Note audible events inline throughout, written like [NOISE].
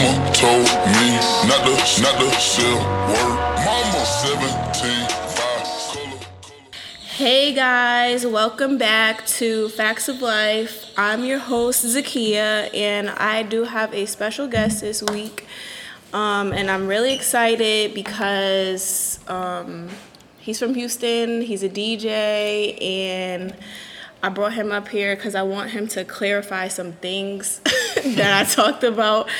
Mama told me not to, not to sell word. Mama 17, five, color, color. Hey guys, welcome back to Facts of Life. I'm your host Zakia, and I do have a special guest this week. Um, and I'm really excited because um, he's from Houston, he's a DJ, and I brought him up here because I want him to clarify some things [LAUGHS] that I talked about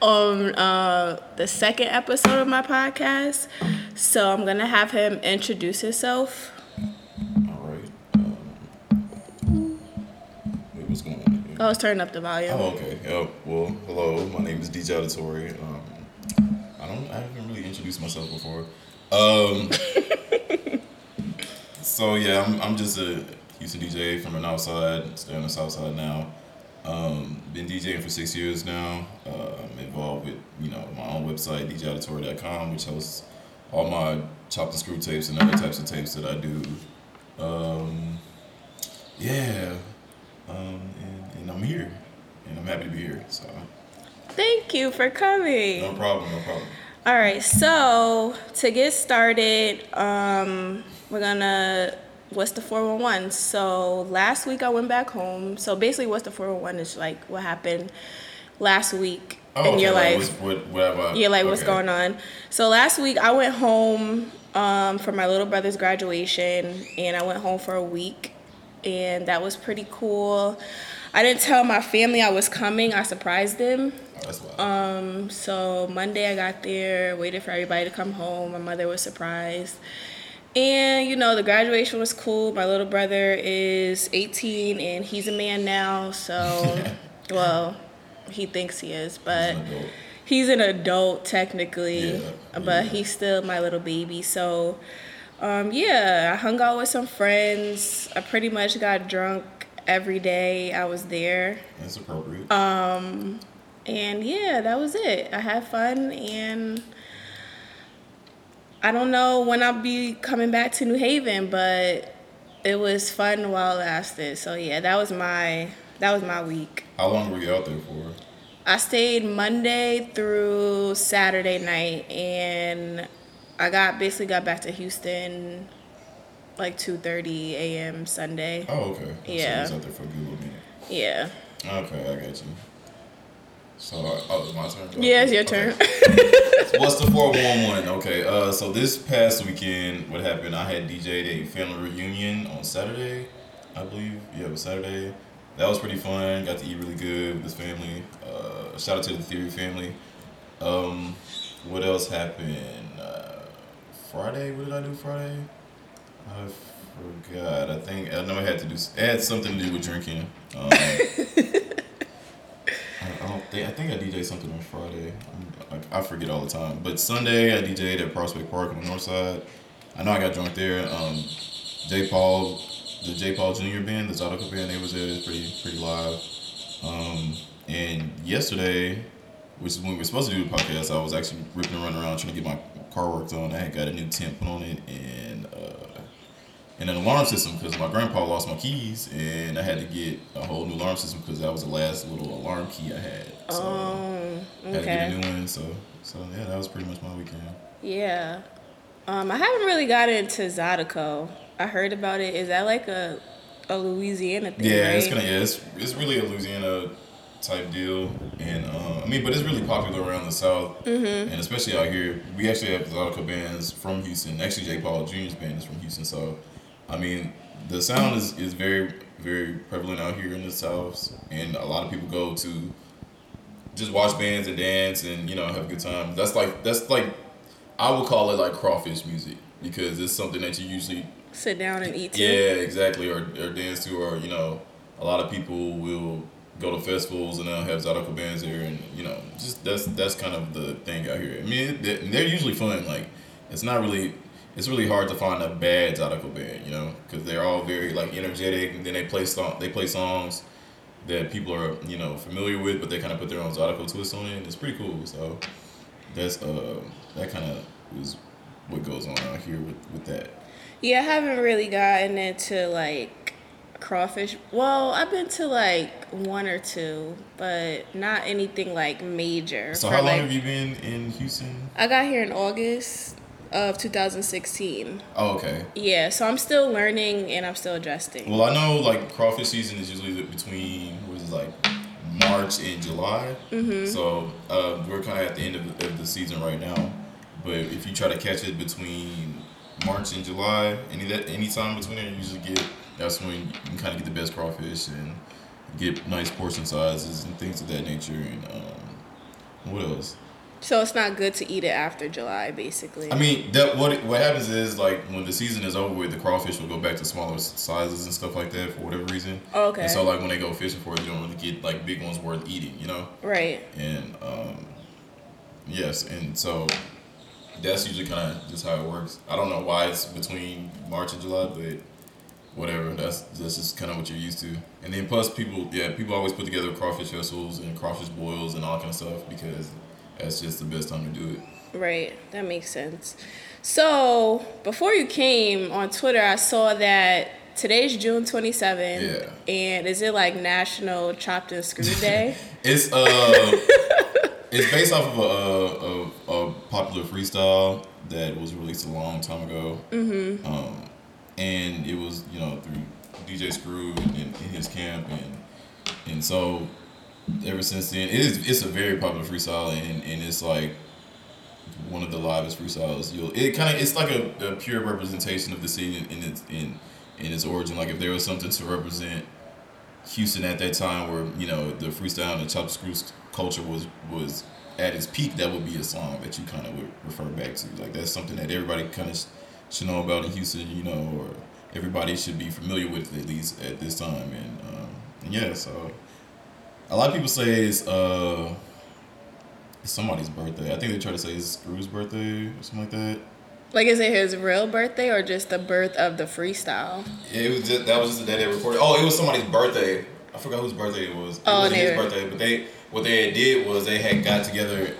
on uh, the second episode of my podcast. So I'm gonna have him introduce himself. All right. Um, wait, what's going on here? Oh, let's turn up the volume. Oh, okay. Yep. Well, hello. My name is DJ Auditory. Um, I don't. I haven't really introduced myself before. Um, [LAUGHS] so yeah, I'm. I'm just a Houston DJ from the North Side. Stay on the South Side now. Um, been DJing for six years now. Uh, I'm involved with you know my own website DJAuditory.com, which hosts all my chopped and screw tapes and other types of tapes that I do. Um, yeah, um, and, and I'm here, and I'm happy to be here. So Thank you for coming. no problem, no problem. All right, so to get started, um, we're gonna. What's the 411? So last week I went back home. So basically, what's the 411 is like what happened last week in your like, life. What, what, whatever. Yeah, like what's going on. So last week I went home um, for my little brother's graduation, and I went home for a week, and that was pretty cool. I didn't tell my family I was coming. I surprised them. Oh. Um, so Monday I got there, waited for everybody to come home. My mother was surprised. And you know, the graduation was cool. My little brother is 18 and he's a man now, so [LAUGHS] well, he thinks he is, but He's an adult. he's an adult technically, Yeah, but yeah. he's still my little baby. So um, yeah, I hung out with some friends. I pretty much got drunk every day I was there. That's appropriate. Um, And yeah, that was it. I had fun and I don't know when I'll be coming back to New Haven, but it was fun while it lasted. So yeah, that was my that was my week. How long were you out there for? I stayed Monday through Saturday night and I got basically got back to Houston like 2:30 a.m. Sunday. Oh, okay. So Yeah. was out there for a good minute. Yeah. Okay, I got you. So, oh, it's my turn. Yeah, it's your Okay. turn. [LAUGHS] What's the 411? Okay, uh, so this past weekend, what happened? I had DJ'd a family reunion on Saturday, I believe. Yeah, it was Saturday. That was pretty fun. Got to eat really good with this family. Uh, shout out to the Theory family. Um, what else happened? Uh, Friday, what did I do Friday? I forgot. I think I know I had to do. It had something to do with drinking. Um, [LAUGHS] I, I think I DJ something on Friday. I, I forget all the time. But Sunday I DJ'd at Prospect Park on the north side. I know I got drunk there. Um, J. Paul, the J. Paul Jr. band, the Zydeco band, they was there. It was pretty pretty live. Um, and yesterday, which is when we were supposed to do the podcast, I was actually ripping and running around trying to get my car worked on. I had got a new tent put on it and. Uh, and an alarm system because my grandpa lost my keys and I had to get a whole new alarm system because that was the last little alarm key I had. So Um, I had to get a okay. new one. So so yeah, that was pretty much my weekend. Yeah. Um, I haven't really got into Zydeco. I heard about it. Is that like a a Louisiana thing? Yeah, it's right? gonna yeah, it's it's really a Louisiana type deal, and uh, I mean, but it's really popular around the South, Mm-hmm. and especially out here. We actually have Zydeco bands from Houston. Actually, J. Paul Jr.'s band is from Houston, so I mean, the sound is, is very very prevalent out here in the South, and a lot of people go to just watch bands and dance and you know have a good time. That's like that's like I would call it like crawfish music because it's something that you usually Sit down and eat yeah, exactly. Or, or dance to, or you know, a lot of people will go to festivals and they'll have Zydeco bands there, and you know, just that's that's kind of the thing out here. I mean, they're, they're usually fun. Like, it's not really, it's really hard to find a bad Zydeco band, you know, because they're all very like energetic, and then they play song, they play songs that people are you know familiar with, but they kind of put their own Zydeco twist on it. and It's pretty cool. So that's uh that kind of is what goes on out here with with that. Yeah, I haven't really gotten into like crawfish. Well, I've been to like one or two, but not anything like major. So how long like- have you been in Houston? I got here in August of 2016. Oh, okay. Yeah, so I'm still learning and I'm still adjusting. Well, I know like crawfish season is usually between what is it like March and July. Mm-hmm. So uh, we're kind of at the end of the, of the season right now. But if you try to catch it between March and July, any that any time between there, you usually get that's when you can kind of get the best crawfish and get nice portion sizes and things of that nature. And um, what else? So it's not good to eat it after July, basically. I mean, that what what happens is like when the season is over with, the crawfish will go back to smaller sizes and stuff like that for whatever reason. Okay. And so like when they go fishing for it, you don't really get like big ones worth eating, you know. right. And um, yes, and so that's usually kind of just how it works. I don't know why it's between March and July, but whatever. That's that's just kind of what you're used to. And then plus people, yeah, people always put together crawfish vessels and crawfish boils and all that kind of stuff because that's just the best time to do it. Right, that makes sense. So before you came on Twitter, I saw that today's June 27th. Yeah. And is it like National Chopped and Screwed [LAUGHS] Day? It's uh, [LAUGHS] it's based off of a, a, a popular freestyle that was released a long time ago. Mm-hmm. Um, and it was you know through DJ Screw and, and his camp and and so ever since then. It is it's a very popular freestyle and, and it's like one of the livest freestyles you'll it kind of it's like a, a pure representation of the scene in, in its in in its origin. Like if there was something to represent Houston at that time where you know the freestyle and the chop screw culture was was at its peak that would be a song that you kind of would refer back to. Like that's something that everybody kind of sh- should know about in Houston you know or everybody should be familiar with at least at this time. And, um, and yeah so a lot of people say it's uh it's somebody's birthday I think they try to say it's Screw's birthday or something like that like, is it his real birthday or just the birth of the freestyle? It was just, that was just the day they recorded. Oh, it was somebody's birthday. I forgot whose birthday it was. It Oh, wasn't his birthday, but they what they had did was they had got together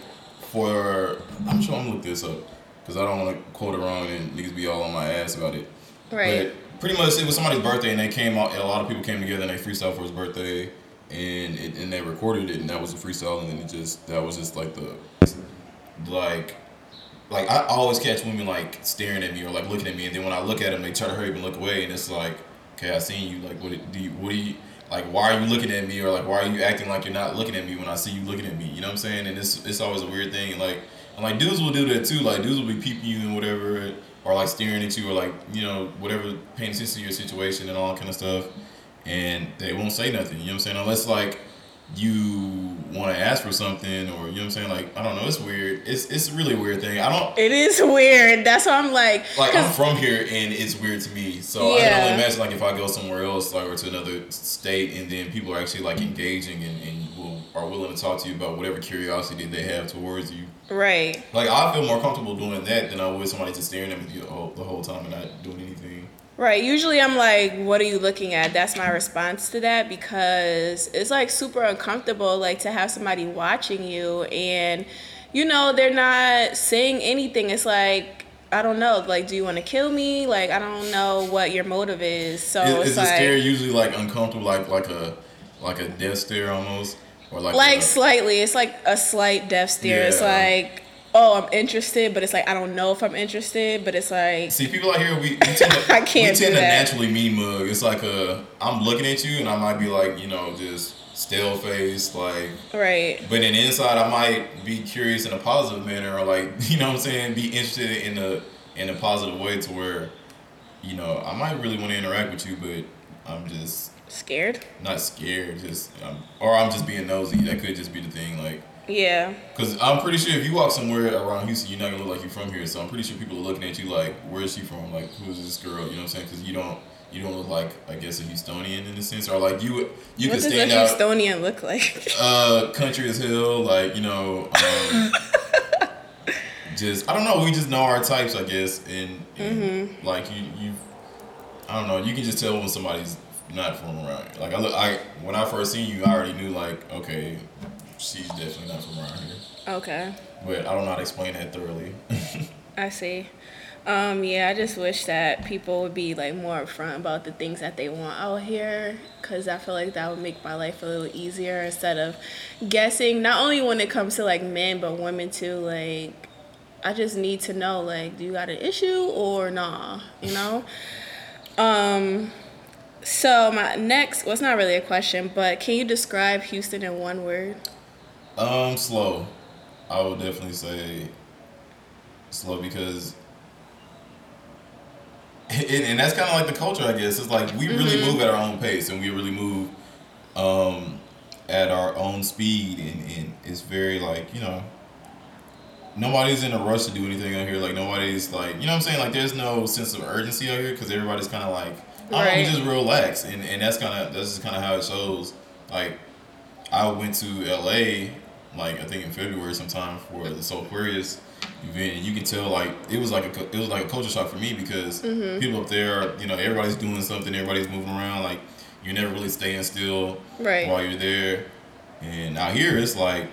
for. I'm sure I'm gonna look this up because I don't want to quote it wrong and niggas be all on my ass about it. Right. But pretty much it was somebody's birthday and they came out. A lot of people came together and they freestyle for his birthday, and it, and they recorded it and that was a freestyle and then it just that was just like the like like I always catch women like staring at me or like looking at me, and then when I look at them, they try to hurry up and look away, and it's like, okay, I seen you. Like, what do you? What do you? Like, why are you looking at me? Or like, why are you acting like you're not looking at me when I see you looking at me? You know what I'm saying? And it's it's always a weird thing. And like, and like dudes will do that too. Like dudes will be peeping you and whatever, or like staring at you, or like you know whatever, paying attention to your situation and all that kind of stuff, and they won't say nothing. You know what I'm saying? Unless like you want to ask for something or you know what I'm saying like I don't know it's weird it's it's a really weird thing I don't It is weird. That's why I'm like, like I'm from here and it's weird to me. So I can only imagine like if I go somewhere else, like or to another state, and then people are actually like engaging and, and will, are willing to talk to you about whatever curiosity they have towards you. right. Like I feel more comfortable doing that than I would somebody just staring at me the whole, the whole time and not doing anything. Right. Usually I'm like, what are you looking at? That's my response to that because it's like super uncomfortable like to have somebody watching you and you know, they're not saying anything. It's like I don't know, like do you want to kill me? Like I don't know what your motive is. So Is, it's is the stare usually like uncomfortable, like like a like a death stare almost, or like like a- slightly. It's like a slight death stare. It's like oh, I'm interested, but it's like I don't know if I'm interested, but it's like See, people out here, we, we tend to, [LAUGHS] I can't we tend to naturally mean mug. It's like a, I'm looking at you and I might be like, you know, just stale face, like, right. but then inside I might be curious in a positive manner or like, [LAUGHS] you know what I'm saying, be interested in a, in a positive way to where, you know, I might really want to interact with you, but I'm just Scared? not scared, just, um, or I'm just being nosy. That could just be the thing, like, Yeah. Cause I'm pretty sure if you walk somewhere around Houston, you're not gonna look like you're from here. So I'm pretty sure people are looking at you like, "Where is she from? Like, who is this girl?" You know what I'm saying? Because you don't, you don't look like, I guess, a Houstonian in a sense, or like you, you could stand. Out. What does a stand out, Houstonian look like? uh, country as hell, like you know, um, [LAUGHS] just I don't know. We just know our types, I guess, and, and Mm-hmm. like you, you, I don't know. You can just tell when somebody's not from around here. Like I look, I when I first seen you, I already knew like, okay, she's definitely not from around here. okay. But I don't know how to explain that thoroughly. [LAUGHS] I see. Um, yeah, I just wish that people would be like more upfront about the things that they want out here, cause I feel like that would make my life a little easier instead of guessing. Not only when it comes to like men, but women too. Like, I just need to know like, do you got an issue or nah? You know. um. So my next, well, it's not really a question, but can you describe Houston in one word? Um, slow. I would definitely say slow because, [LAUGHS] and, and that's kind of like the culture, I guess. It's like we really move at our own pace, and we really move um, at our own speed, and, and it's very like you know. Nobody's in a rush to do anything out here. Like nobody's like, you know what I'm saying. Like there's no sense of urgency out here because everybody's kind of like, I don't know, we just relax, and and that's kind of that's just kind of how it shows. Like I went to LA like I think in February sometime for the Soulquarius event, and you can tell like it was like a it was like a culture shock for me because mm-hmm. people up there, you know, everybody's doing something, everybody's moving around, like you're never really staying still Right. while you're there. And out here, it's like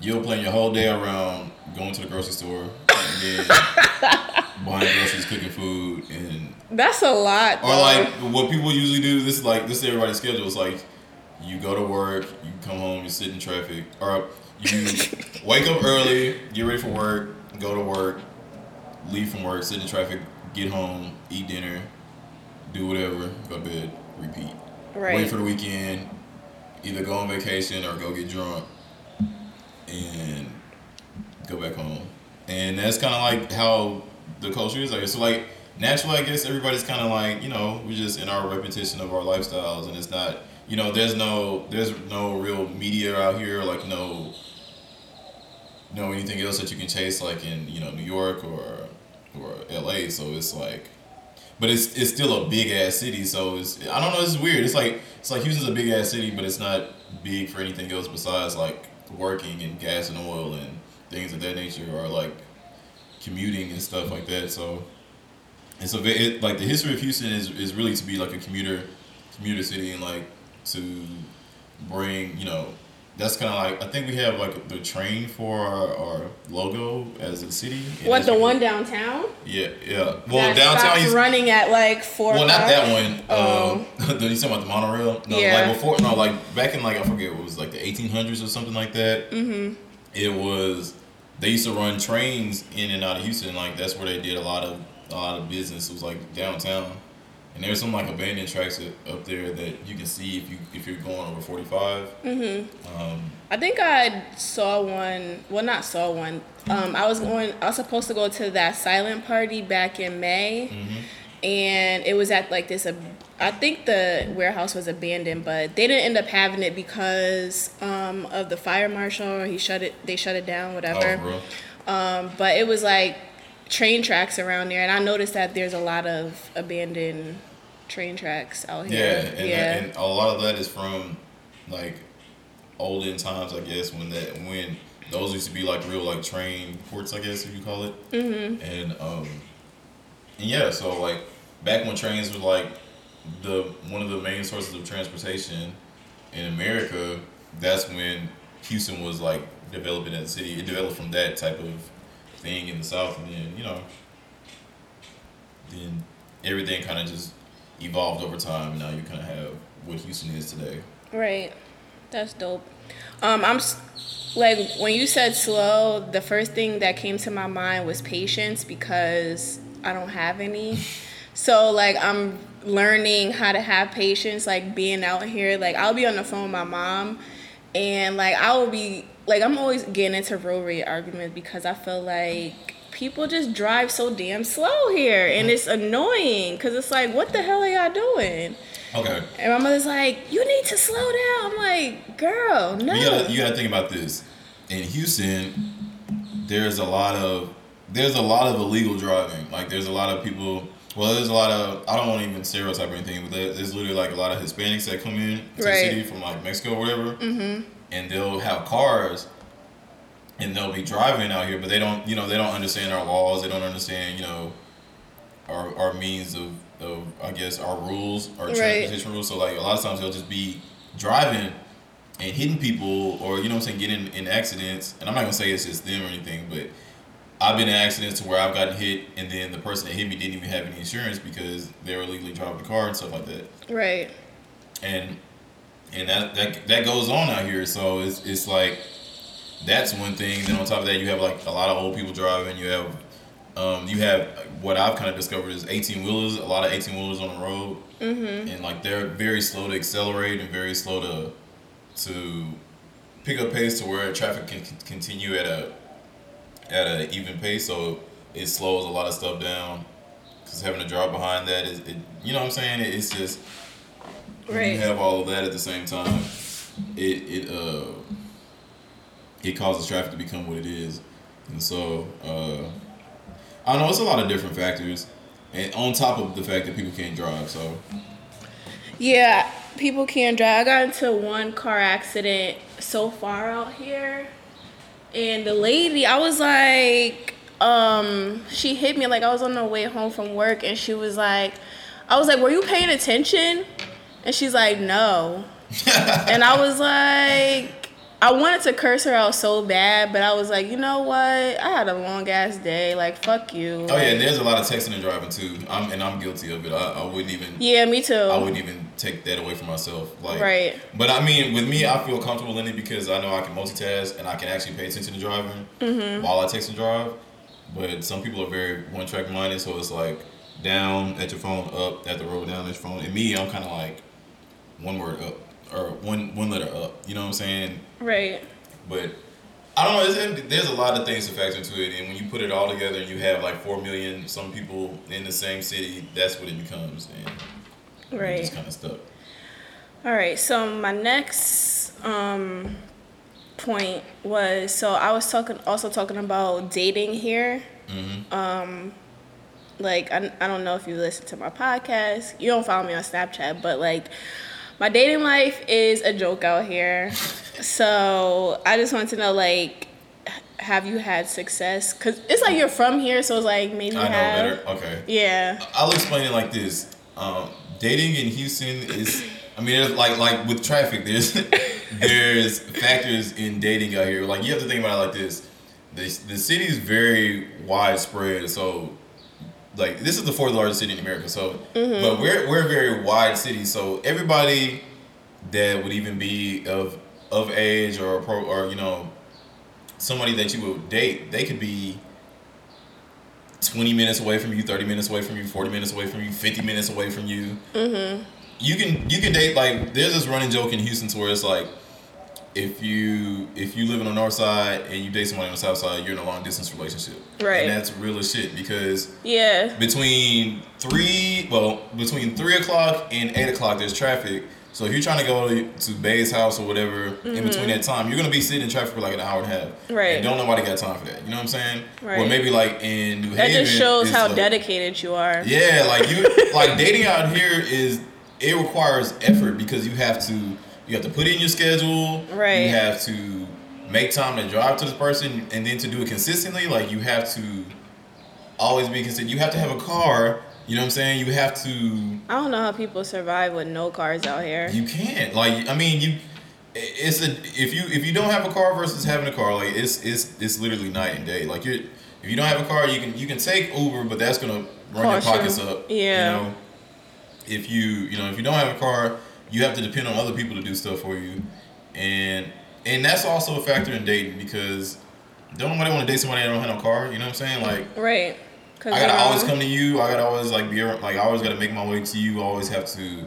you'll plan your whole day around going to the grocery store and then [LAUGHS] buying groceries, cooking food, and That's a lot. or though. like what people usually do. This is like this is everybody's schedule. It's like you go to work, you come home, you sit in traffic, or you [LAUGHS] wake up early, get ready for work, go to work, leave from work, sit in traffic, get home, eat dinner, do whatever, go to bed, repeat. right. Wait for the weekend, either go on vacation or go get drunk, and go back home. And that's kind of like how the culture is. Like so, like naturally, I guess everybody's kind of like you know we're just in our repetition of our lifestyles, and it's not you know there's no there's no real media out here like no no anything else that you can chase like in you know New York or or L.A. So it's like. But it's it's still a big ass city, so it's I don't know. It's weird. It's like it's like Houston's a big ass city, but it's not big for anything else besides like working and gas and oil and things of that nature, or like commuting and stuff like that. So it's a it, like the history of Houston is is really to be like a commuter commuter city and like to bring you know that's kind of like I think we have like the train for our, our logo as a city. what the one downtown? Yeah, yeah. Well, that downtown. Houston- running at like four. well, not that one. Oh. [LAUGHS] Uh, you talking about the monorail? No, Yeah. like before. No, like back in like I forget what it was like the 1800s or something like that. Mm-hmm. It was they used to run trains in and out of Houston. Like that's where they did a lot of a lot of business. It was like downtown, and there's some like abandoned tracks up- there that you can see if you if you're going over 45. Mm-hmm. Um, I think I saw one. Well, not saw one. Um, I was going. I was supposed to go to that silent party back in May, and it was at like this. I think the warehouse was abandoned, but they didn't end up having it because um, of the fire marshal. He shut it. They shut it down. oh, Whatever. bro. Um, but it was like train tracks around there, and I noticed that there's a lot of abandoned train tracks out Yeah, here. and, yeah. and a lot of that is from like olden times, I guess, when that when those used to be like real like train ports, I guess if you call it. Mm-hmm. And um, and yeah, so like back when trains were like the one of the main sources of transportation in America, that's when Houston was like developing as a city. It developed from that type of thing in the South, and then you know, then everything kind of just evolved over time. And now you kind of have what Houston is today. Right. That's dope. Um, I'm like when you said slow, the first thing that came to my mind was patience because I don't have any. [LAUGHS] So like I'm learning how to have patience, like being out here. Like I'll be on the phone with my mom, and like I will be like I'm always getting into road rage arguments because I feel like people just drive so damn slow here, and it's annoying because it's like what the hell are y'all doing? Okay. And my mother's like, "You need to slow down." I'm like, "Girl, no." You gotta you gotta think about this. In Houston, there's a lot of there's a lot of illegal driving. Like there's a lot of people. Well, there's a lot of I don't want to even stereotype or anything, but there's literally like a lot of Hispanics that come in to Right. the city from like Mexico or whatever, mm-hmm. And they'll have cars, and they'll be driving out here, but they don't you know they don't understand our laws. They don't understand you know our our means of of I guess our rules, our Right. transportation rules. So like a lot of times they'll just be driving and hitting people or you know what I'm saying getting in accidents and I'm not gonna say it's just them or anything but I've been in accidents to where I've gotten hit, and then the person that hit me didn't even have any insurance because they were illegally driving the car and stuff like that. Right. And and that that that goes on out here. So it's it's like that's one thing. Then on top of that, you have like a lot of old people driving. You have um, you have what I've kind of discovered is eighteen wheelers. A lot of eighteen wheelers on the road, mm-hmm. and like they're very slow to accelerate and very slow to to pick up pace to where traffic can continue at a at an even pace. So it slows a lot of stuff down. Because having to drive behind that is, it, you know what I'm saying? It's just Right. you have all of that at the same time, it it uh it causes traffic to become what it is, and so uh, I don't know. It's a lot of different factors, and on top of the fact that people can't drive, so Yeah, people can't drive. I got into one car accident so far out here, and the lady, I was like, um, she hit me like I was on the way home from work, and she was like, I was like, were you paying attention? And she's like, no. [LAUGHS] and I was like, I wanted to curse her out so bad, but I was like, you know what? I had a long ass day. Like, fuck you. oh yeah, and there's a lot of texting and driving too. I'm and I'm guilty of it. I, I wouldn't even Yeah, me too. I wouldn't even take that away from myself. Like, Right. But I mean, with me, I feel comfortable in it because I know I can multitask and I can actually pay attention to driving Mm-hmm. while I text and drive. But some people are very one track minded, so it's like down at your phone, up at the road, down at your phone. And me, I'm kind of like one word up or one one letter up. You know what I'm saying? Right. But I don't know. It's, there's a lot of things to factor into it, and when you put it all together, and you have like four million some people in the same city. That's what it becomes, and Right. just kind of stuck. All right. So my next um, point was so I was talking also talking about dating here. Um, like I, I don't know if you listen to my podcast. You don't follow me on Snapchat, but like my dating life is a joke out here. so I just want to know like. Have you had success? Cause it's like you're from here, so it's like maybe you I know have. better. Okay. Yeah. I'll explain it like this. Um, dating in Houston is, I mean, there's like like with traffic, there's [LAUGHS] there's factors in dating out here. Like you have to think about it like this. The the city is very widespread, so like this is the fourth largest city in America. So, but we're we're a very wide city, so everybody that would even be of of age or pro or you know somebody that you would date, they could be 20 minutes away from you, 30 minutes away from you, 40 minutes away from you, 50 minutes away from you. Mm-hmm. You can you can date like there's this running joke in Houston to where it's like if you if you live on the north side and you date somebody on the south side, you're in a long distance relationship. Right. And that's real as shit because Yeah. between three well between three o'clock and eight o'clock there's traffic. So if you're trying to go to, bae's house or whatever in between that time, you're gonna be sitting in traffic for like an hour and a half. Mm-hmm. Right. And don't nobody got time for that. You know what I'm saying? Or Right. maybe like in New That Haven. That just shows how like- dedicated you are. Yeah, like you like dating out here is it requires effort because you have to you have to put in your schedule. Right. You have to make time to drive to this person and then to do it consistently, like you have to always be consistent. You have to have a car. You know what I'm saying? You have to. I don't know how people survive with no cars out here. You can't. Like I mean, you. It's a if you if you don't have a car versus having a car, like it's it's it's literally night and day. Like you're if you don't have a car, you can you can take Uber, but that's gonna run Cost your pockets up. Yeah. You know, if you you know if you don't have a car, you have to depend on other people to do stuff for you, and and that's also a factor in dating because don't nobody want to date somebody that don't have no car. You know what I'm saying? Like Right. I gotta you always come to you. I gotta always like be around, like I always gotta make my way to you. I always have to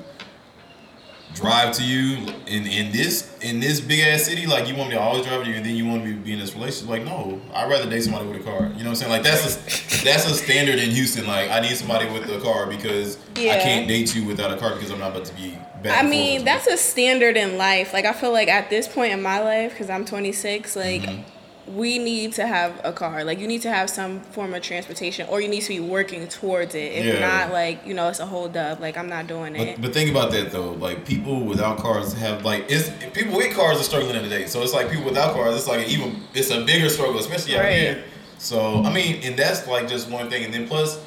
drive to you in in this in this big ass city. Like you want me to always drive to you, and then you want me to be in this relationship. Like no, I'd rather date somebody with a car. You know what I'm saying? Like that's a that's a standard in Houston. Like I need somebody with a car because I can't date you without a car because I'm not about to be. I mean, forth. that's a standard in life. Like I feel like at this point in my life, because I'm 26, like Mm-hmm. we need to have a car. Like you need to have some form of transportation, or you need to be working towards it. If Yeah. not, like you know, it's a hold up. Like I'm not doing it. But, but think about that though. Like people without cars have like it's people with cars are struggling today. So it's like people without cars. It's like even it's a bigger struggle, especially out Right. here. So I mean, and that's like just one thing. And then plus,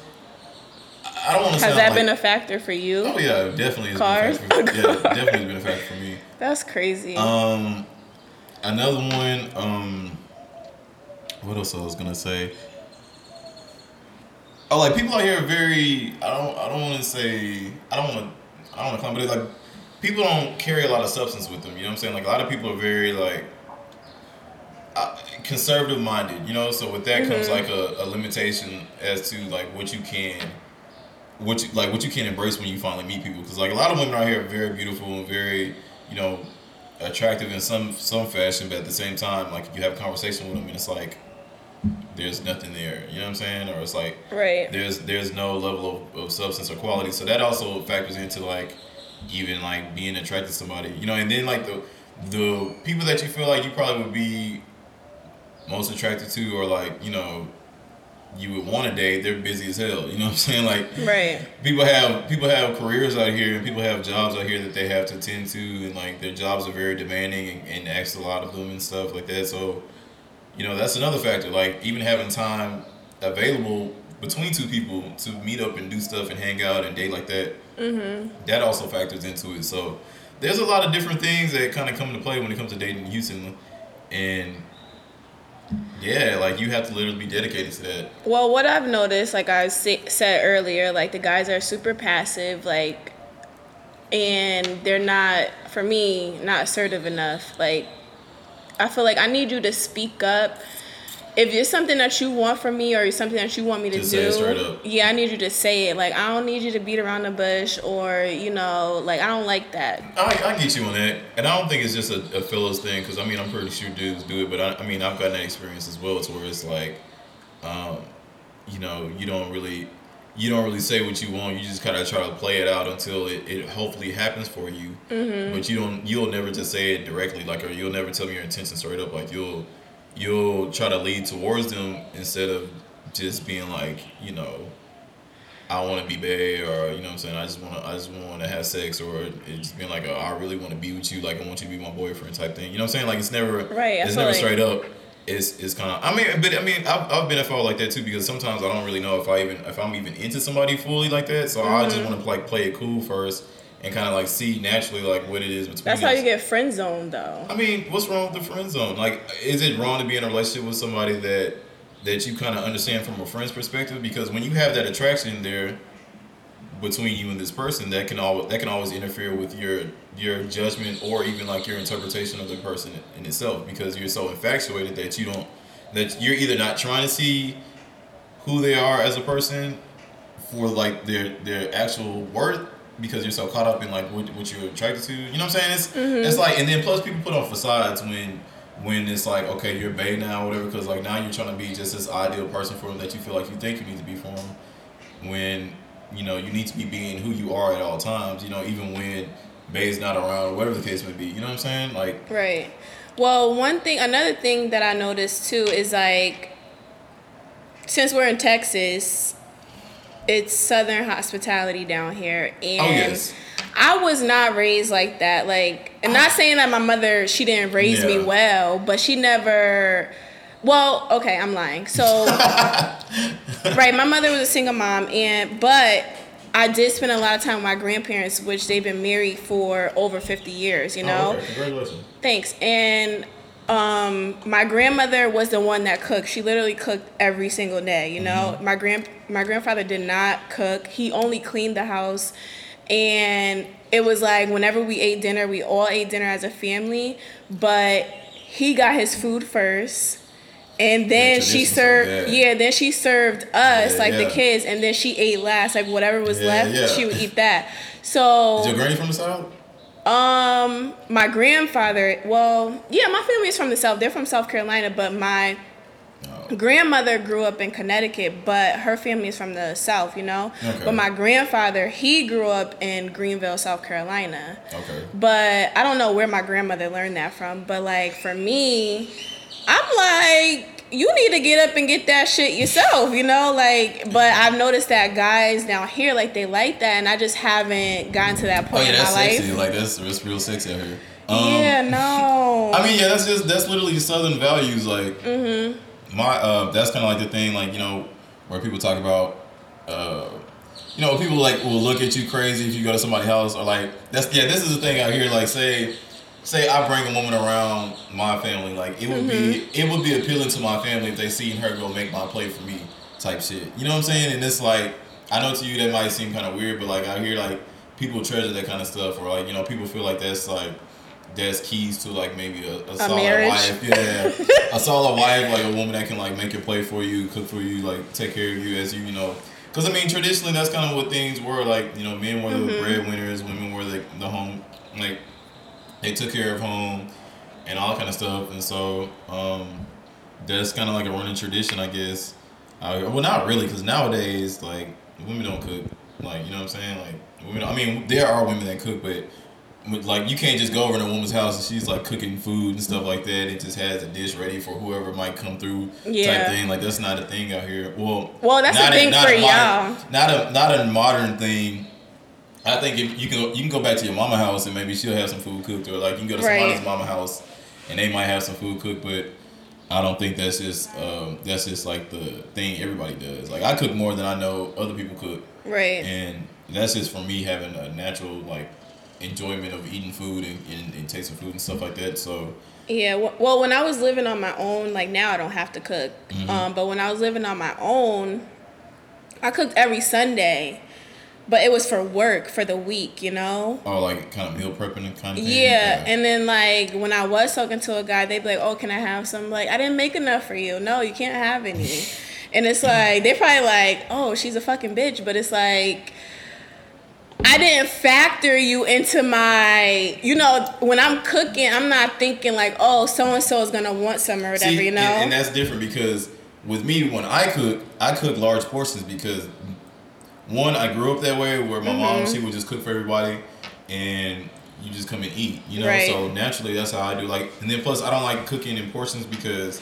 I- don't want to. Has that like, been a factor for you? Oh yeah, definitely. Cars? Been a factor for, yeah, [LAUGHS] definitely has been a factor for me. That's crazy. Um, another one. Um, what else I was gonna say? Oh, like people out here are very. I don't. I don't want to say. I don't want to. I don't want to claim, but it's like people don't carry a lot of substance with them. You know what I'm saying? Like a lot of people are very like uh, conservative minded. You know, so with that comes like a, a limitation as to like what you can. What you like, what you can embrace when you finally meet people, because like a lot of women out here are very beautiful and very, you know, attractive in some some fashion, but at the same time, like you have a conversation with them, and it's like there's nothing there. You know what I'm saying? Or it's like Right. there's there's no level of, of substance or quality. So that also factors into like even like being attracted to somebody. You know, and then like the the people that you feel like you probably would be most attracted to or like, you know, you would want to date, they're busy as hell. You know what I'm saying? Like Right. people have people have careers out here and people have jobs out here that they have to tend to and like their jobs are very demanding and, and ask a lot of them and stuff like that so you know that's another factor like even having time available between two people to meet up and do stuff and hang out and date like that mm-hmm. that also factors into it so there's a lot of different things that kind of come into play when it comes to dating in houston and yeah like you have to literally be dedicated to that Well, what I've noticed, like I sa- said earlier, like the guys are super passive, like, and they're not, for me, not assertive enough. Like, I feel like I need you to speak up. If it's something that you want from me or something that you want me to Just do, say it straight up. yeah, I need you to say it. Like, I don't need you to beat around the bush or, you know, like, I don't like that. I, I get you on that, and I don't think it's just a, a fellas thing because I mean I'm pretty sure dudes do it, but I, I mean I've gotten that experience as well, to where it's like, um, you know, you don't really, you don't really say what you want. You just kind of try to play it out until it, it hopefully happens for you. But you don't, you'll never just say it directly, like, or you'll never tell me your intention straight up. Like you'll, you'll try to lead towards them instead of just being like, you know, I want to be bae, or you know what I'm saying. I just want to, I just want to have sex, or it's just being like, oh, I really want to be with you, like I want you to be my boyfriend type thing. You know what I'm saying? Like it's never, Right, I It's never like- straight up. It's it's kind of. I mean, but I mean, I've, I've been at fault like that too because sometimes I don't really know if I even if I'm even into somebody fully like that. So I Mm-hmm. just want to like play it cool first and kind of like see naturally like what it is between. That's how you get friend zoned, though. I mean, what's wrong with the friend zone? Like, is it wrong to be in a relationship with somebody that that you kind of understand from a friend's perspective? Because when you have that attraction there between you and this person, that can always that can always interfere with your your judgment or even like your interpretation of the person in itself. Because you're so infatuated that you don't that you're either not trying to see who they are as a person for like their their actual worth because you're so caught up in like what, what you're attracted to. You know what I'm saying? It's mm-hmm. it's like and then plus people put on facades when when it's like okay you're bae now or whatever because like now you're trying to be just this ideal person for them that you feel like you think you need to be for them when you know you need to be being who you are at all times. You know even when bae's not around or whatever the case may be. You know what I'm saying? Like Right. Well, one thing, another thing that I noticed too is like, since we're in Texas, it's Southern hospitality down here, oh, and Oh, yes. I was not raised like that. Like, and not oh. saying that my mother she didn't raise me well, but she never. Well, okay, I'm lying. So, [LAUGHS] right, my mother was a single mom, and but I did spend a lot of time with my grandparents, which they've been married for over 50 years. You oh, know. oh, okay, congratulations. Thanks. And um, my grandmother was the one that cooked. She literally cooked every single day. You know, my grand my grandfather did not cook. He only cleaned the house, and it was like whenever we ate dinner, we all ate dinner as a family. But he got his food first. And then she tradition's so served, bad. yeah. Then she served us, Yeah, like the kids, and then she ate last, like whatever was Yeah, left, yeah. she would eat that. So Is your granny from the south? Um, my grandfather, well, yeah, my family is from the South. They're from South Carolina, but my grandmother grew up in Connecticut, but her family is from the South, you know? Okay. But my grandfather, he grew up in Greenville, South Carolina. Okay. But I don't know where my grandmother learned that from. But like for me, I'm like, you need to get up and get that shit yourself, you know? Like, but I've noticed that guys down here, like, they like that, and I just haven't gotten to that Oh point yeah, in my that's sexy. life. Like that's that's real sexy out here. Um, yeah, no. [LAUGHS] I mean, yeah, that's just that's literally Southern values. Like Mm-hmm. my, uh, that's kind of like the thing, like you know, where people talk about, uh, you know, people like will look at you crazy if you go to somebody's house or like that's yeah. This is the thing out here. Like say, say I bring a woman around my family, like it would be Mm-hmm. it would be appealing to my family if they seen her go make my plate for me type shit. You know what I'm saying? And it's like I know to you that might seem kind of weird, but like I hear like people treasure that kind of stuff, or like you know people feel like that's like that's keys to like maybe a, a, solid marriage? wife. Yeah, a solid [LAUGHS] wife, like a woman that can like make your plate for you, cook for you, like take care of you as you you know. Because I mean, traditionally that's kind of what things were like. You know, men were the breadwinners, women were like the home like they took care of home and all that kind of stuff, and so um, that's kind of like a running tradition, I guess. Uh, well, not really, because nowadays, like women don't cook. Like you know what I'm saying? Like women. I mean, there are women that cook, but like you can't just go over to a woman's house and she's like cooking food and stuff like that. It just has a dish ready for whoever might come through Yeah. type thing. Like that's not a thing out here. Well, Well, that's a- thing for modern- y'all. Not a not a modern thing. I think if you can you can go back to your mama house and maybe she'll have some food cooked, or like you can go to Right. somebody's mama house and they might have some food cooked, but I don't think that's just um, that's just like the thing everybody does. Like I cook more than I know other people cook, Right. and that's just for me having a natural like enjoyment of eating food and, and, and tasting food and stuff like that. So Yeah, well, when I was living on my own, like now I don't have to cook. Mm-hmm. Um, but when I was living on my own, I cooked every Sunday, but it was for work for the week, you know. or like kind of meal prepping and kind of thing. Yeah, and then like when I was talking to a guy, they'd be like, "Oh, can I have some?" Like, I didn't make enough for you. No, you can't have any. [LAUGHS] and it's like they're probably like, "Oh, she's a fucking bitch," but it's like. I didn't factor you into my, you know, when I'm cooking, I'm not thinking like, oh, so and so is gonna want some or whatever, See, you know. and, and that's different because with me, when I cook, I cook large portions because one, I grew up that way where my Mm-hmm. mom she would just cook for everybody, and you just come and eat, you know. Right. So naturally, that's how I do. Like, and then plus, I don't like cooking in portions because.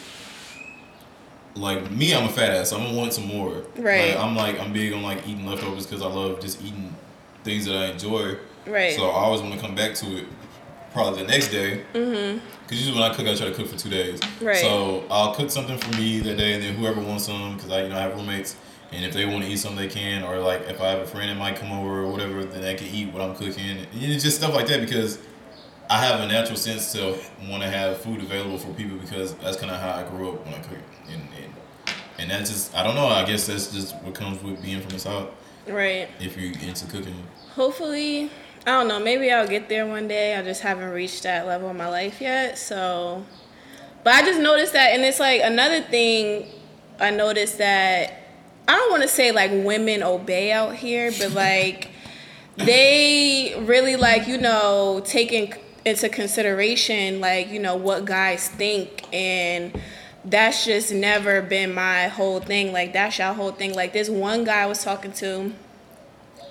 Like me, I'm a fat ass. So I'm gonna want some more. Right. Like, I'm like I'm big on like eating leftovers because I love just eating things that I enjoy. Right. So I always want to come back to it probably the next day. Mm-hmm. Because usually when I cook, I try to cook for two days. Right. So I'll cook something for me that day, and then whoever wants some, because I you know I have roommates, and if they want to eat something, they can. Or like if I have a friend that might come over or whatever, then they can eat what I'm cooking. And it's just stuff like that because I have a natural sense to want to have food available for people because that's kind of how I grew up when I cook. And, and and that's just I don't know. I guess that's just what comes with being from the south. right. If you're into cooking. Hopefully, I don't know. Maybe I'll get there one day. I just haven't reached that level in my life yet. So, but I just noticed that, and it's like another thing. I noticed that I don't want to say like women obey out here, but like they really like you know taking into consideration like you know what guys think and that's just never been my whole thing. Like that's your whole thing. Like this one guy I was talking to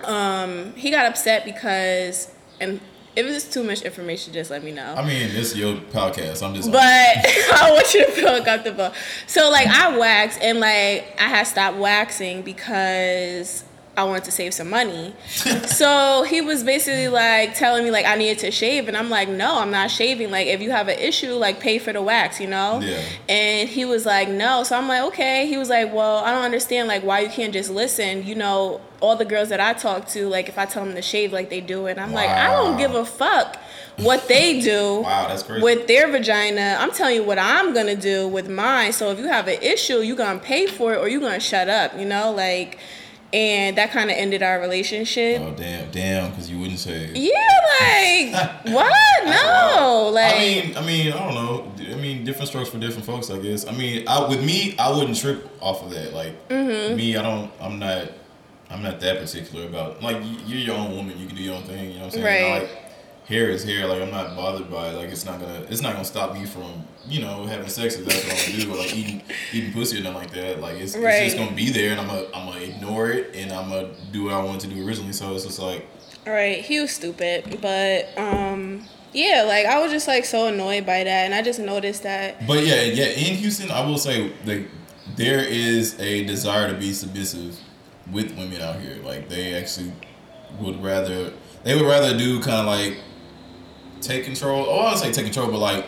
um he got upset because and if it's too much information just let me know I mean, it's your podcast. I'm just. but [LAUGHS] I want you to feel comfortable. So like I waxed and like I had stopped waxing because I wanted to save some money. [LAUGHS] so he was basically like telling me like I needed to shave and I'm like, no, I'm not shaving. Like if you have an issue, like pay for the wax, you know? Yeah. And he was like, no. So I'm like, okay. He was like, well, I don't understand like why you can't just listen. You know, all the girls that I talk to, like if I tell them to shave, like they do it. I'm like, I don't give a fuck what they [LAUGHS] do Wow, with their vagina. I'm telling you what I'm gonna do with mine. So if you have an issue, you're gonna pay for it or you're gonna shut up. You know, like, and that kind of ended our relationship. Oh damn, damn, because you wouldn't say. Yeah, like [LAUGHS] what? No, like I mean, I mean, I don't know. I mean, different strokes for different folks, I guess. I mean, I with me, I wouldn't trip off of that. Like Mm-hmm. me, I don't. I'm not. I'm not that particular about. Like you're your own woman. You can do your own thing. You know what I'm saying? Right. Like hair is hair. Like I'm not bothered by it. Like it's not gonna. It's not gonna stop me from you know having sex if that's what I'm gonna do. Or like eating eating pussy or nothing like that. Like it's, Right. it's just gonna be there, and I'm gonna I'm gonna ignore it, and I'm gonna do what I wanted to do originally. So it's just like. Right, he was stupid, but um, yeah, like I was just like so annoyed by that, and I just noticed that. But yeah, yeah, in Houston, I will say like there is a desire to be submissive with women out here. Like they actually would rather they would rather do kind of like take control. Oh, I don't say take control, but like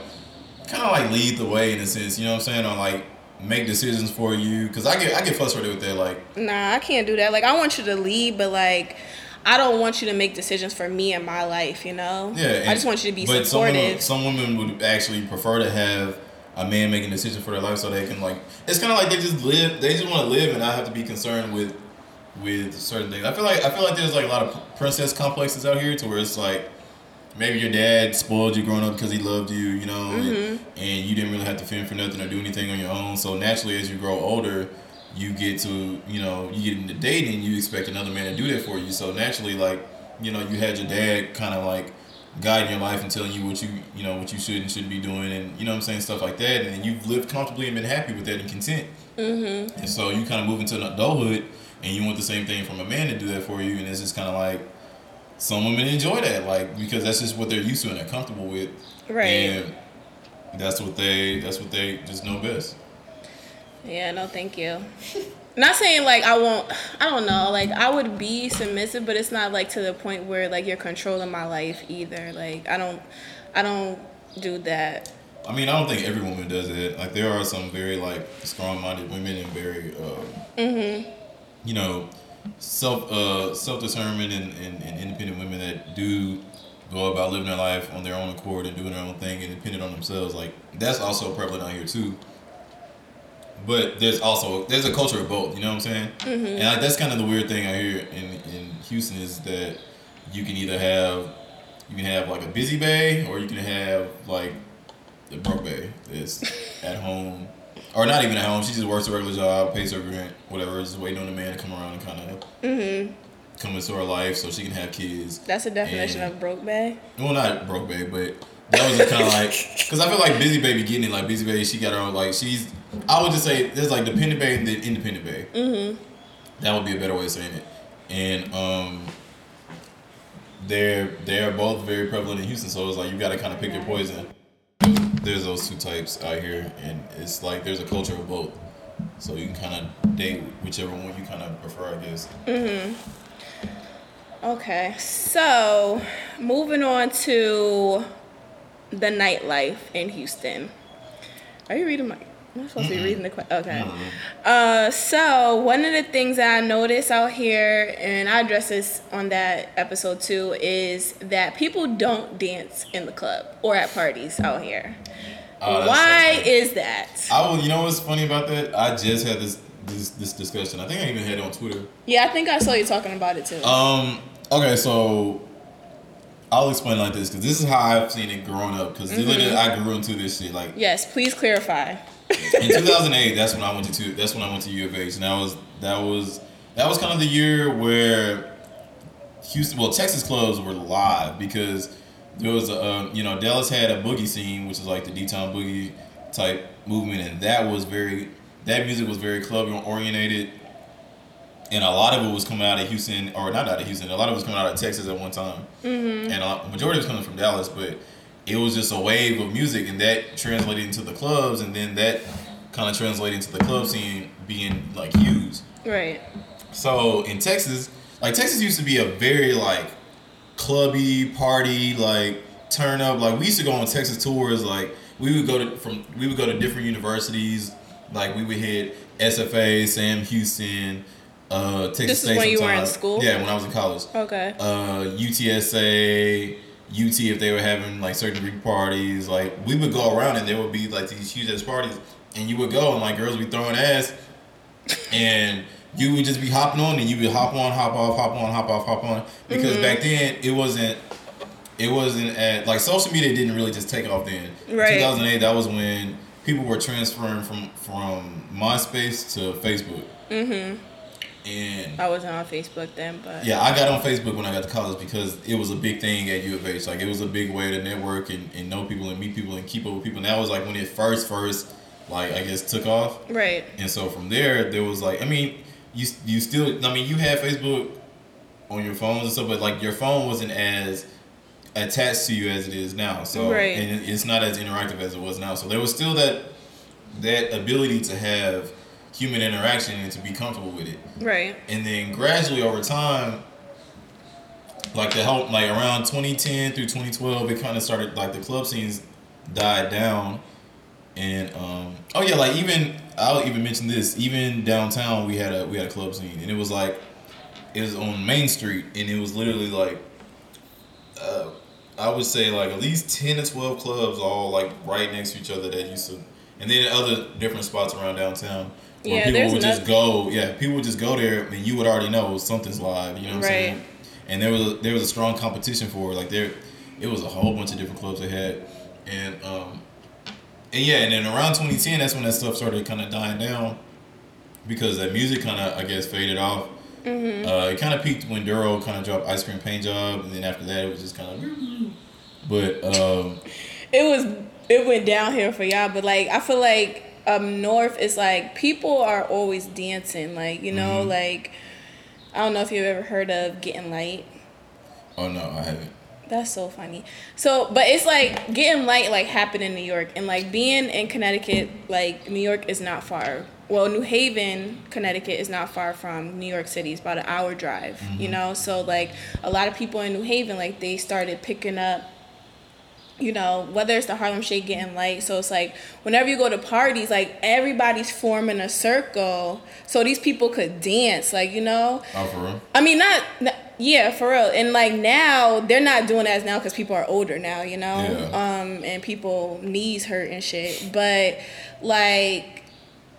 kind of like lead the way in a sense. You know what I'm saying? On like make decisions for you. Cause I get I get frustrated with that. Like Nah, I can't do that. Like I want you to lead, but like I don't want you to make decisions for me and my life. You know? yeah, I just want you to be but some women, supportive. some women would actually prefer to have a man making a decision for their life so they can like it's kind of like they just live they just want to live and not have to be concerned with with certain things. I feel like I feel like there's like a lot of princess complexes out here to where it's like maybe your dad spoiled you growing up because he loved you, you know, and, and you didn't really have to fend for nothing or do anything on your own. So naturally, as you grow older, you get to, you know, you get into dating, you expect another man to do that for you. So naturally, like, you know, you had your dad kind of like guiding your life and telling you what you, you know, what you should and shouldn't be doing, and you know what I'm saying, stuff like that. And then you've lived comfortably and been happy with that and content. Mm-hmm. And so you kind of move into an adulthood, and you want the same thing from a man to do that for you, and it's just kind of like some women enjoy that, like because that's just what they're used to and they're comfortable with, Right. And that's what they that's what they just know best. Yeah, no, thank you. [LAUGHS] Not saying like I won't. I don't know. Like I would be submissive, but it's not like to the point where like you're controlling my life either. Like I don't, I don't do that. I mean, I don't think every woman does it. Like there are some very like strong-minded women and very, um, you know, self uh, self-determined and, and, and independent women that do go about living their life on their own accord and doing their own thing and dependent on themselves. Like that's also prevalent out here too. But there's also there's a culture of both. You know what I'm saying? And like that's kind of the weird thing out here in in Houston is that you can either have you can have like a busy bae or you can have like the broke bae that's [LAUGHS] at home or not even at home. She just works a regular job, pays her rent, whatever. Just waiting on the man to come around and kind of come into her life so she can have kids. That's the definition And- of broke bae. Well, not broke babe, but that was just kind of like because I feel like busy baby getting it. Like busy baby, she got her own like she's. I would just say there's like dependent babe and then independent babe. Mm-hmm. That would be a better way of saying it. And um, they're they're both very prevalent in Houston, so it's like you got to kind of pick your poison. There's those two types out here, and it's like there's a culture of both. So you can kind of date whichever one you kind of prefer, I guess. Mm-hmm. Okay, so moving on to the nightlife in Houston. Are you reading my? I'm supposed to be reading the question. Okay. Uh, so one of the things that I notice out here, and I address this on that episode too, is that people don't dance in the club or at parties out here. Oh, Why so is that? I will. You know what's funny about that? I just had this this this discussion. I think I even had it on Twitter. Yeah, I think I saw you talking about it too. Um. Okay, so I'll explain like this because this is how I've seen it growing up. Because literally, I grew into this shit. Like yes, please clarify. In 2008, that's when I went to two, that's when I went to U of H, and that was that was that was kind of the year where Houston, well, Texas clubs were live because there was a um, you know Dallas had a boogie scene, which is like the D Town boogie type movement, and that was very that music was very club oriented, and a lot of it was coming out of Houston or not out of Houston. A lot of it was coming out of Texas at one time, and a lot, majority was coming from Dallas, but it was just a wave of music, and that translated into the clubs, and then that kind of translated into the club scene being like huge. Right. So in Texas, like Texas used to be a very like clubby party, like turn up. Like we used to go on Texas tours. Like we would go to from we would go to different universities. Like we would hit SFA, Sam Houston, uh, Texas This is State when you were in school? Yeah, when I was in college. Okay. Uh, UTSA, UT if they were having like certain Greek parties. Like we would go around and there would be like these huge ass parties, and you would go and like girls would be throwing ass, and you would just be hopping on and you would hop on, hop off, hop on, hop off, hop on. Because Mm-hmm. back then it wasn't it wasn't at like social media didn't really just take off then. Right. 2008 that was when people were transferring from from MySpace to Facebook. Mm-hmm. And I wasn't on Facebook then, but yeah, I got on Facebook when I got to college because it was a big thing at U of H. Like it was a big way to network and, and know people and meet people and keep up with people. And that was like when it first first like I guess took off. right. And so from there, there was like, I mean, you you still, I mean, you had Facebook on your phones and stuff, but like your phone wasn't as attached to you as it is now. So Right. and it's not as interactive as it was now. So there was still that that ability to have human interaction and to be comfortable with it. Right. And then gradually over time, like the whole like around 2010 through 2012, it kind of started like the club scenes died down. And um oh yeah, like even I'll even mention this. Even downtown, we had a we had a club scene, and it was like it was on Main Street, and it was literally like uh, I would say like at least ten to twelve clubs all like right next to each other that used to and then other different spots around downtown where Yeah, people would just go. Yeah, people would just go there, and you would already know something's live. You know what I'm Right. saying? And there was a, there was a strong competition for it. Like there, it was a whole bunch of different clubs they had, and um, and yeah, and then around 2010, that's when that stuff started kind of dying down because that music kind of I guess faded off. Mm-hmm. Uh, it kind of peaked when Dorrough kind of dropped Ice Cream Paint Job, and then after that, it was just kind of. But um, it was it went downhill for y'all but like i feel like up north it's like people are always dancing like you know Mhm. like i don't know if you've ever heard of getting light oh no, I haven't. that's so funny so but it's like getting light like happened in new york and like being in connecticut like new york is not far well new haven connecticut is not far from new york city it's about an hour drive you know so like a lot of people in new haven like they started picking up you know, whether it's the Harlem Shake getting light. So it's like whenever you go to parties, like everybody's forming a circle so these people could dance, like, you know? Oh, for real? I mean, not, not- yeah, for real. And like now, they're not doing as now because people are older now, you know? Yeah. Um, and people knees hurt and shit. But like,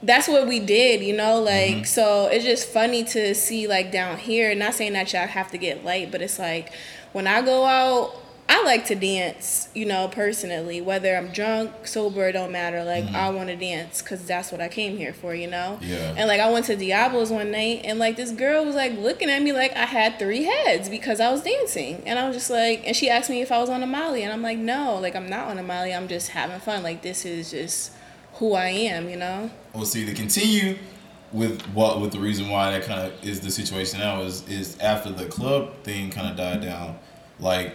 that's what we did, you know? Like, so it's just funny to see like down here, not saying that y'all have to get light, but it's like when I go out, I like to dance, you know, personally, whether I'm drunk, sober, it don't matter. Like, mm-hmm. I want to dance because that's what I came here for, you know? Yeah. And like, I went to Diablo's one night and like this girl was like looking at me like I had three heads because I was dancing. And I was just like, and she asked me if I was on a Molly. And I'm like, no, like, I'm not on a Molly. I'm just having fun. Like, this is just who I am, you know? Well, see, to continue with what with the reason why that kind of is the situation now is is after the club thing kind of died down, like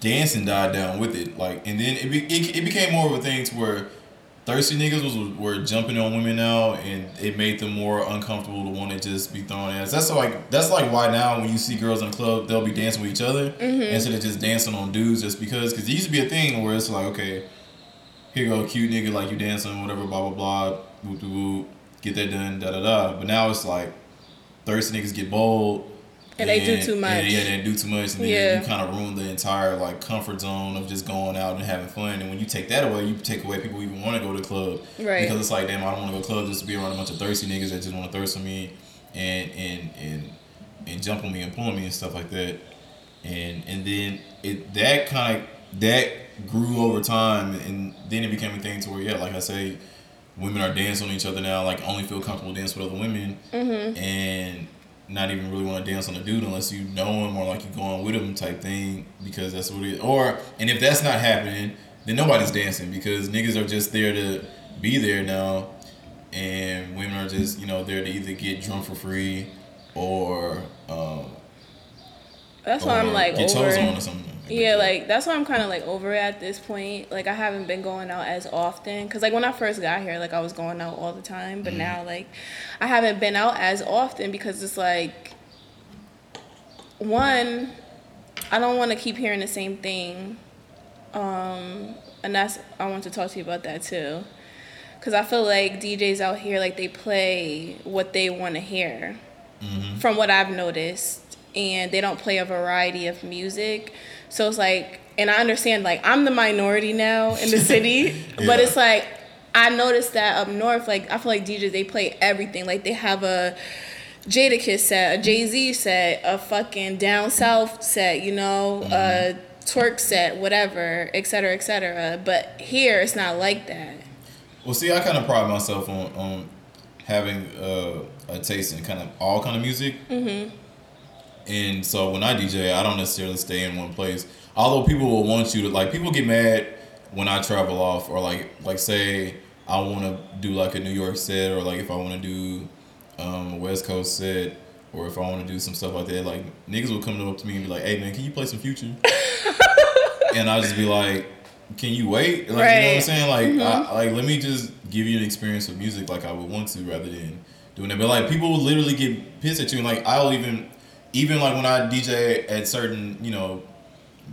dancing died down with it, like, and then it, be, it, it became more of a thing to where thirsty niggas was were jumping on women now, and it made them more uncomfortable to want to just be thrown ass. That's like that's like why now when you see girls in the club, they'll be dancing with each other mm-hmm. instead of just dancing on dudes, just because. Because it used to be a thing where it's like, okay, here go cute nigga like you dancing, whatever, blah blah blah, whoop whoop, get that done, da da da. But now it's like thirsty niggas get bold. And they do too much. And, yeah, they do too much, and then Yeah. you kind of ruin the entire like comfort zone of just going out and having fun. And when you take that away, you take away people who even want to go to the club, Right. Because it's like, damn, I don't want to go to club just to be around a bunch of thirsty niggas that just want to thirst on me, and and and and jump on me and pull on me and stuff like that. And and then it that kind of that grew over time, and then it became a thing to where yeah, like I say, women are dancing on each other now, like only feel comfortable dancing with other women, mm-hmm. and not even really want to dance on a dude unless you know him or like you going with him type thing because that's what it is. Or and if that's not happening, then nobody's dancing because niggas are just there to be there now, and women are just you know there to either get drunk for free or um, That's why I'm like get over. toes on or something. Yeah, like that's why I'm kind of like over it at this point. Like I haven't been going out as often because like when I first got here, like I was going out all the time, but now like I haven't been out as often because it's like one, I don't want to keep hearing the same thing, um, and that's I want to talk to you about that too, because I feel like DJs out here like they play what they want to hear from what I've noticed, and they don't play a variety of music. So it's like, and I understand, like, I'm the minority now in the [LAUGHS] city, but it's like, I noticed that up north, like, I feel like DJs, they play everything. Like, they have a Jadakiss set, a Jay Z set, a fucking Down South set, you know, a twerk set, whatever, et cetera, et cetera. But here, it's not like that. Well, see, I kind of pride myself on on having uh, a taste in kind of all kind of music. Mm-hmm. And so when I DJ, I don't necessarily stay in one place. Although people will want you to like, people get mad when I travel off, or like like say I want to do like a New York set, or like if I want to do um, a West Coast set, or if I want to do some stuff like that. Like niggas will come up to me and be like, "Hey man, can you play some Future?" [LAUGHS] and I'll just be like, "Can you wait?" Like you know what I'm saying? Like I, like let me just give you an experience of music like I would want to, rather than doing it. But like people will literally get pissed at you, and like I'll even even like when I DJ at certain you know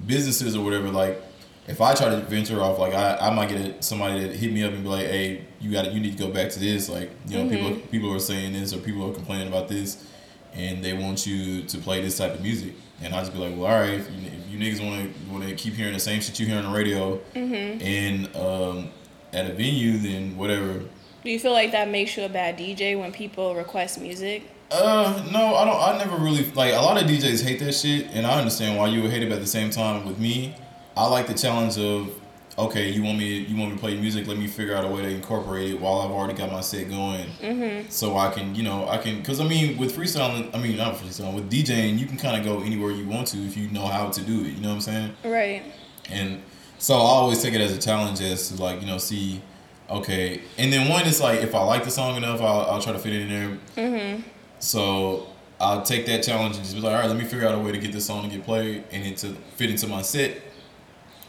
businesses or whatever, like. If I try to venture off, like I, I might get a, somebody that hit me up and be like, "Hey, you got you need to go back to this." Like, you know, people people are saying this or people are complaining about this, and they want you to play this type of music. And I just be like, well, all right, if you, if you niggas want to want to keep hearing the same shit you hear on the radio, and um, at a venue, then whatever. Do you feel like that makes you a bad DJ when people request music? Uh, no, I don't. I never really like a lot of DJs hate that shit, and I understand why you would hate it. But at the same time, with me, I like the challenge of okay, you want me, you want me to play music. Let me figure out a way to incorporate it while I've already got my set going, mm-hmm. so I can, you know, I can. Because I mean, with freestyling, I mean not freestyling, with DJing, you can kind of go anywhere you want to if you know how to do it. You know what I'm saying? Right. And so I always take it as a challenge, as to like you know see. Okay, and then one is like if I like the song enough, I'll, I'll try to fit it in there. Mm-hmm. So I'll take that challenge and just be like, all right, let me figure out a way to get this song to get played and it to fit into my set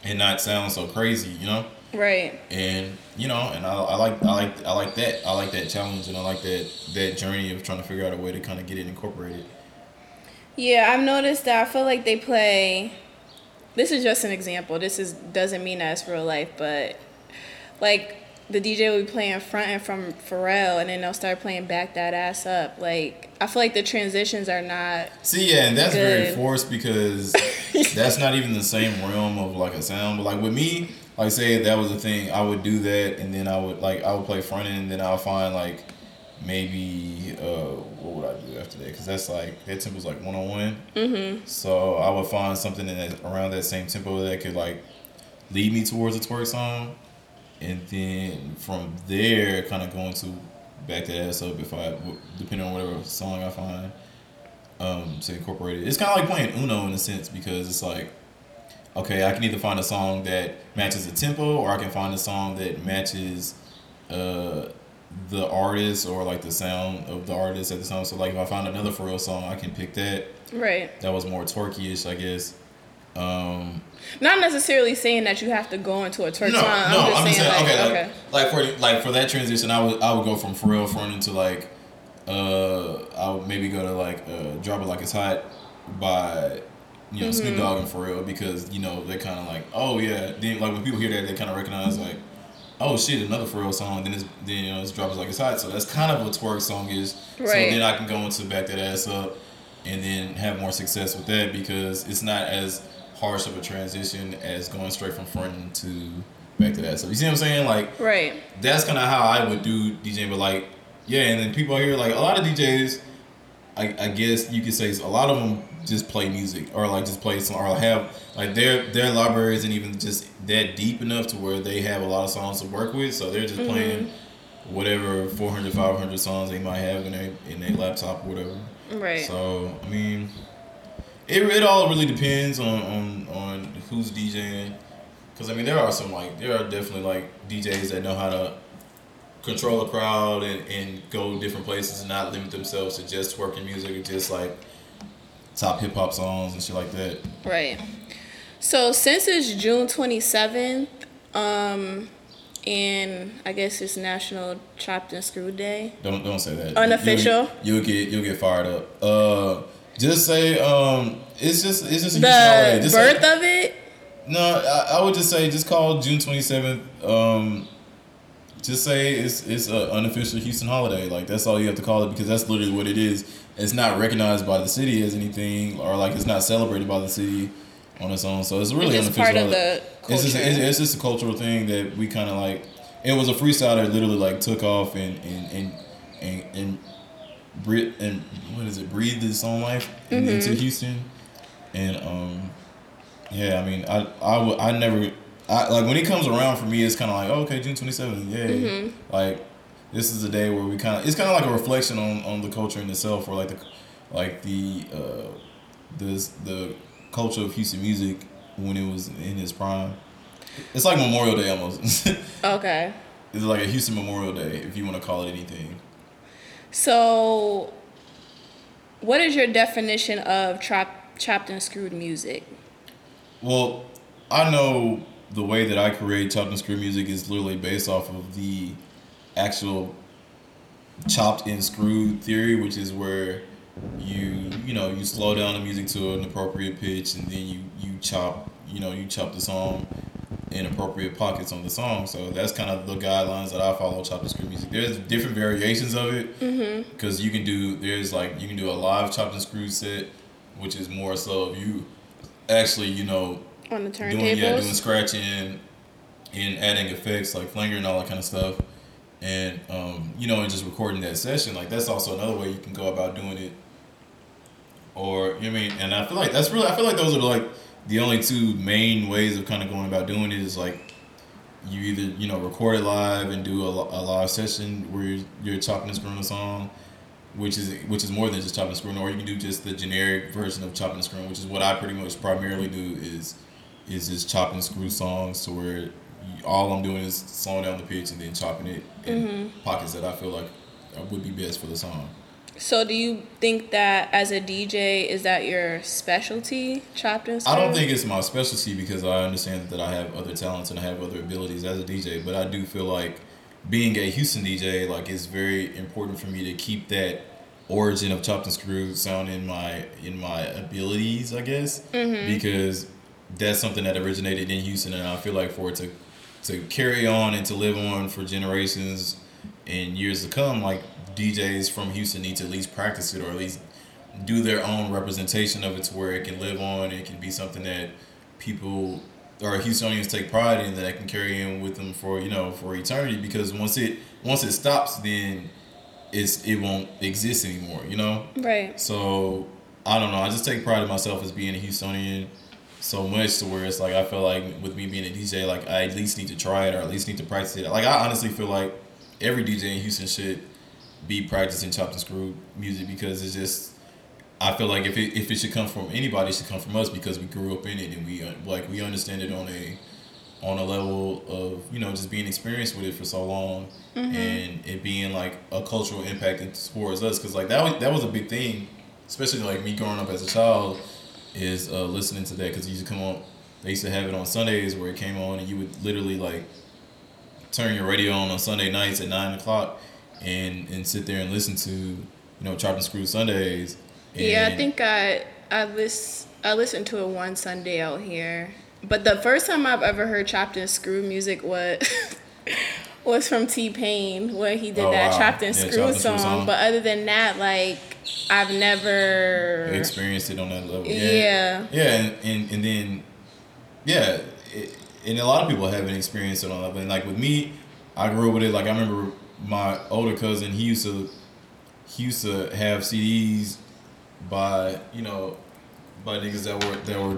and not sound so crazy, you know. Right. And you know, and I, I like I like I like that I like that challenge and I like that that journey of trying to figure out a way to kind of get it incorporated. Yeah, I've noticed that. I feel like they play. This is just an example. This is doesn't mean that it's real life, but like the DJ will be playing Frontin' from Pharrell, and then they'll start playing back that ass up. Like I feel like the transitions are not. See, yeah, and that's Good. very forced because [LAUGHS] that's not even the same realm of like a sound. But like with me, like say that was a thing, I would do that, and then I would like I would play Frontin', and then I'll find like maybe uh what would I do after that? Because that's like that tempo's like one on one. So I would find something in that, around that same tempo that could like lead me towards a twerk song, and then from there, kind of going to back that ass up if I depending on whatever song I find um, to incorporate it. It's kind of like playing Uno in a sense because it's like, okay, I can either find a song that matches the tempo, or I can find a song that matches uh, the artist or like the sound of the artist at the time. So like if I find another Pharrell song, I can pick that. Right. That was more twerky-ish, I guess. Um, Not necessarily saying that you have to go into a twerk no, song. no, I'm just saying, like, okay, okay. like, like for like for that transition, I would I would go from Pharrell front into like, uh, I would maybe go to like uh, drop it like it's hot by you know Snoop Dogg and Pharrell because you know they're kind of like oh yeah. Then like when people hear that they kind of recognize like oh shit another Pharrell song. Then it's then you know it's drop it like it's hot. So that's kind of what twerk song is so then I can go into back that ass up and then have more success with that because it's not as harsh of a transition as going straight from front to back to that. So you see what I'm saying? Like Right. that's kind of how I would do DJing, but like yeah, and then people here like a lot of DJs. I, I guess you could say a lot of them just play music or like just play some or have like their their library isn't even just that deep enough to where they have a lot of songs to work with so they're just mm-hmm. playing whatever 400 500 songs they might have in their in their laptop or whatever Right. so I mean, it, it all really depends on on, on who's DJing. Cause I mean, there are some like there are definitely like DJs that know how to control a crowd and, and go different places and not limit themselves to just working music or just like top hip hop songs and shit like that. Right. So since it's June 27th, um, and I guess it's National Chopped and Screwed Day. Don't don't say that. Unofficial? You'll, you'll get you'll get fired up. Uh, just say um, it's just it's just a Houston holiday. The Just say- birth of it. No, I, I would just say just call June twenty seventh. Um, just say it's it's an unofficial Houston holiday. Like that's all you have to call it because that's literally what it is. It's not recognized by the city as anything, or like it's not celebrated by the city on its own. So it's really It's unofficial. part of the It's just it's, it's just a cultural thing that we kind of like. It was a freestyle that literally like took off and and and and. and and what is it? Breathe its own life into Mm-hmm. Houston, and um, yeah, I mean, I I would I never I like when it comes around for me, it's kind of like oh, okay, June twenty seventh, yay! Mm-hmm. Like this is a day where we kind of it's kind of like a reflection on on the culture in itself, or like the like the uh the the culture of Houston music when it was in its prime. It's like Memorial Day almost. [LAUGHS] Okay. It's like a Houston Memorial Day if you want to call it anything. So, what is your definition of chopped and screwed music? Well, I know the way that I create chopped and screwed music is literally based off of the actual chopped and screwed theory, which is where you you know you slow down the music to an appropriate pitch and then you you chop you know you chop the song in appropriate pockets on the song. So that's kind of the guidelines that I follow chopped and screwed music. There's different variations of it because you can do there's like you can do a live chopped and screwed set, which is more so of you actually you know On the doing yeah doing scratching and adding effects like flanger and all that kind of stuff, and um, you know, and just recording that session. Like that's also another way you can go about doing it. Or you know I mean, and I feel like that's really I feel like those are like the only two main ways of kind of going about doing it is like you either you know record it live and do a, a live session where you're, you're chopping and screwing a song which is which is more than just chopping and screwing or you can do just the generic version of chopping and screwing which is what i pretty much primarily do is is just chopping and screw songs to where all i'm doing is slowing down the pitch and then chopping it in mm-hmm. pockets that i feel like would be best for the song So do you think that as a DJ is that your specialty, chopped and screwed? I don't think it's my specialty because I understand that I have other talents and I have other abilities as a DJ, but I do feel like being a Houston DJ, like it's very important for me to keep that origin of chopped and screwed sound in my in my abilities, I guess, mm-hmm. because that's something that originated in Houston, and I feel like for it to to carry on and to live on for generations and years to come, like DJs from Houston need to at least practice it or at least do their own representation of it to where it can live on it can be something that people or Houstonians take pride in that can carry in with them for you know for eternity because once it once it stops then it's it won't exist anymore you know? Right. so I don't know. I just take pride in myself as being a Houstonian so much to where it's like I feel like with me being a DJ like I at least need to try it or at least need to practice it. Like I honestly feel like every DJ in Houston should be practicing chopped and screwed music because it's just I feel like if it if it should come from anybody, it should come from us because we grew up in it and we uh, like we understand it on a on a level of you know just being experienced with it for so long and it being like a cultural impact towards us because like that was that was a big thing, especially like me growing up as a child, is uh, listening to that because you used to come on. They used to have it on Sundays where it came on and you would literally like turn your radio on on Sunday nights at nine o'clock and and sit there and listen to you know Chop and Screw Sundays. Yeah, I think I I lis- I listened to it one Sunday out here. But the first time I've ever heard chopped and screwed music was [LAUGHS] was from T Pain when he did Oh, that wow. chopped and Yeah, screwed Chopped and Screwed song. song. But other than that, like I've never experienced it on that level. Yeah. Yeah, and, and, and then, yeah, it, and a lot of people haven't experienced it on that level. And like with me, I grew up with it. Like I remember my older cousin, he used to, he used to have CDs by, you know, by niggas that were, that were,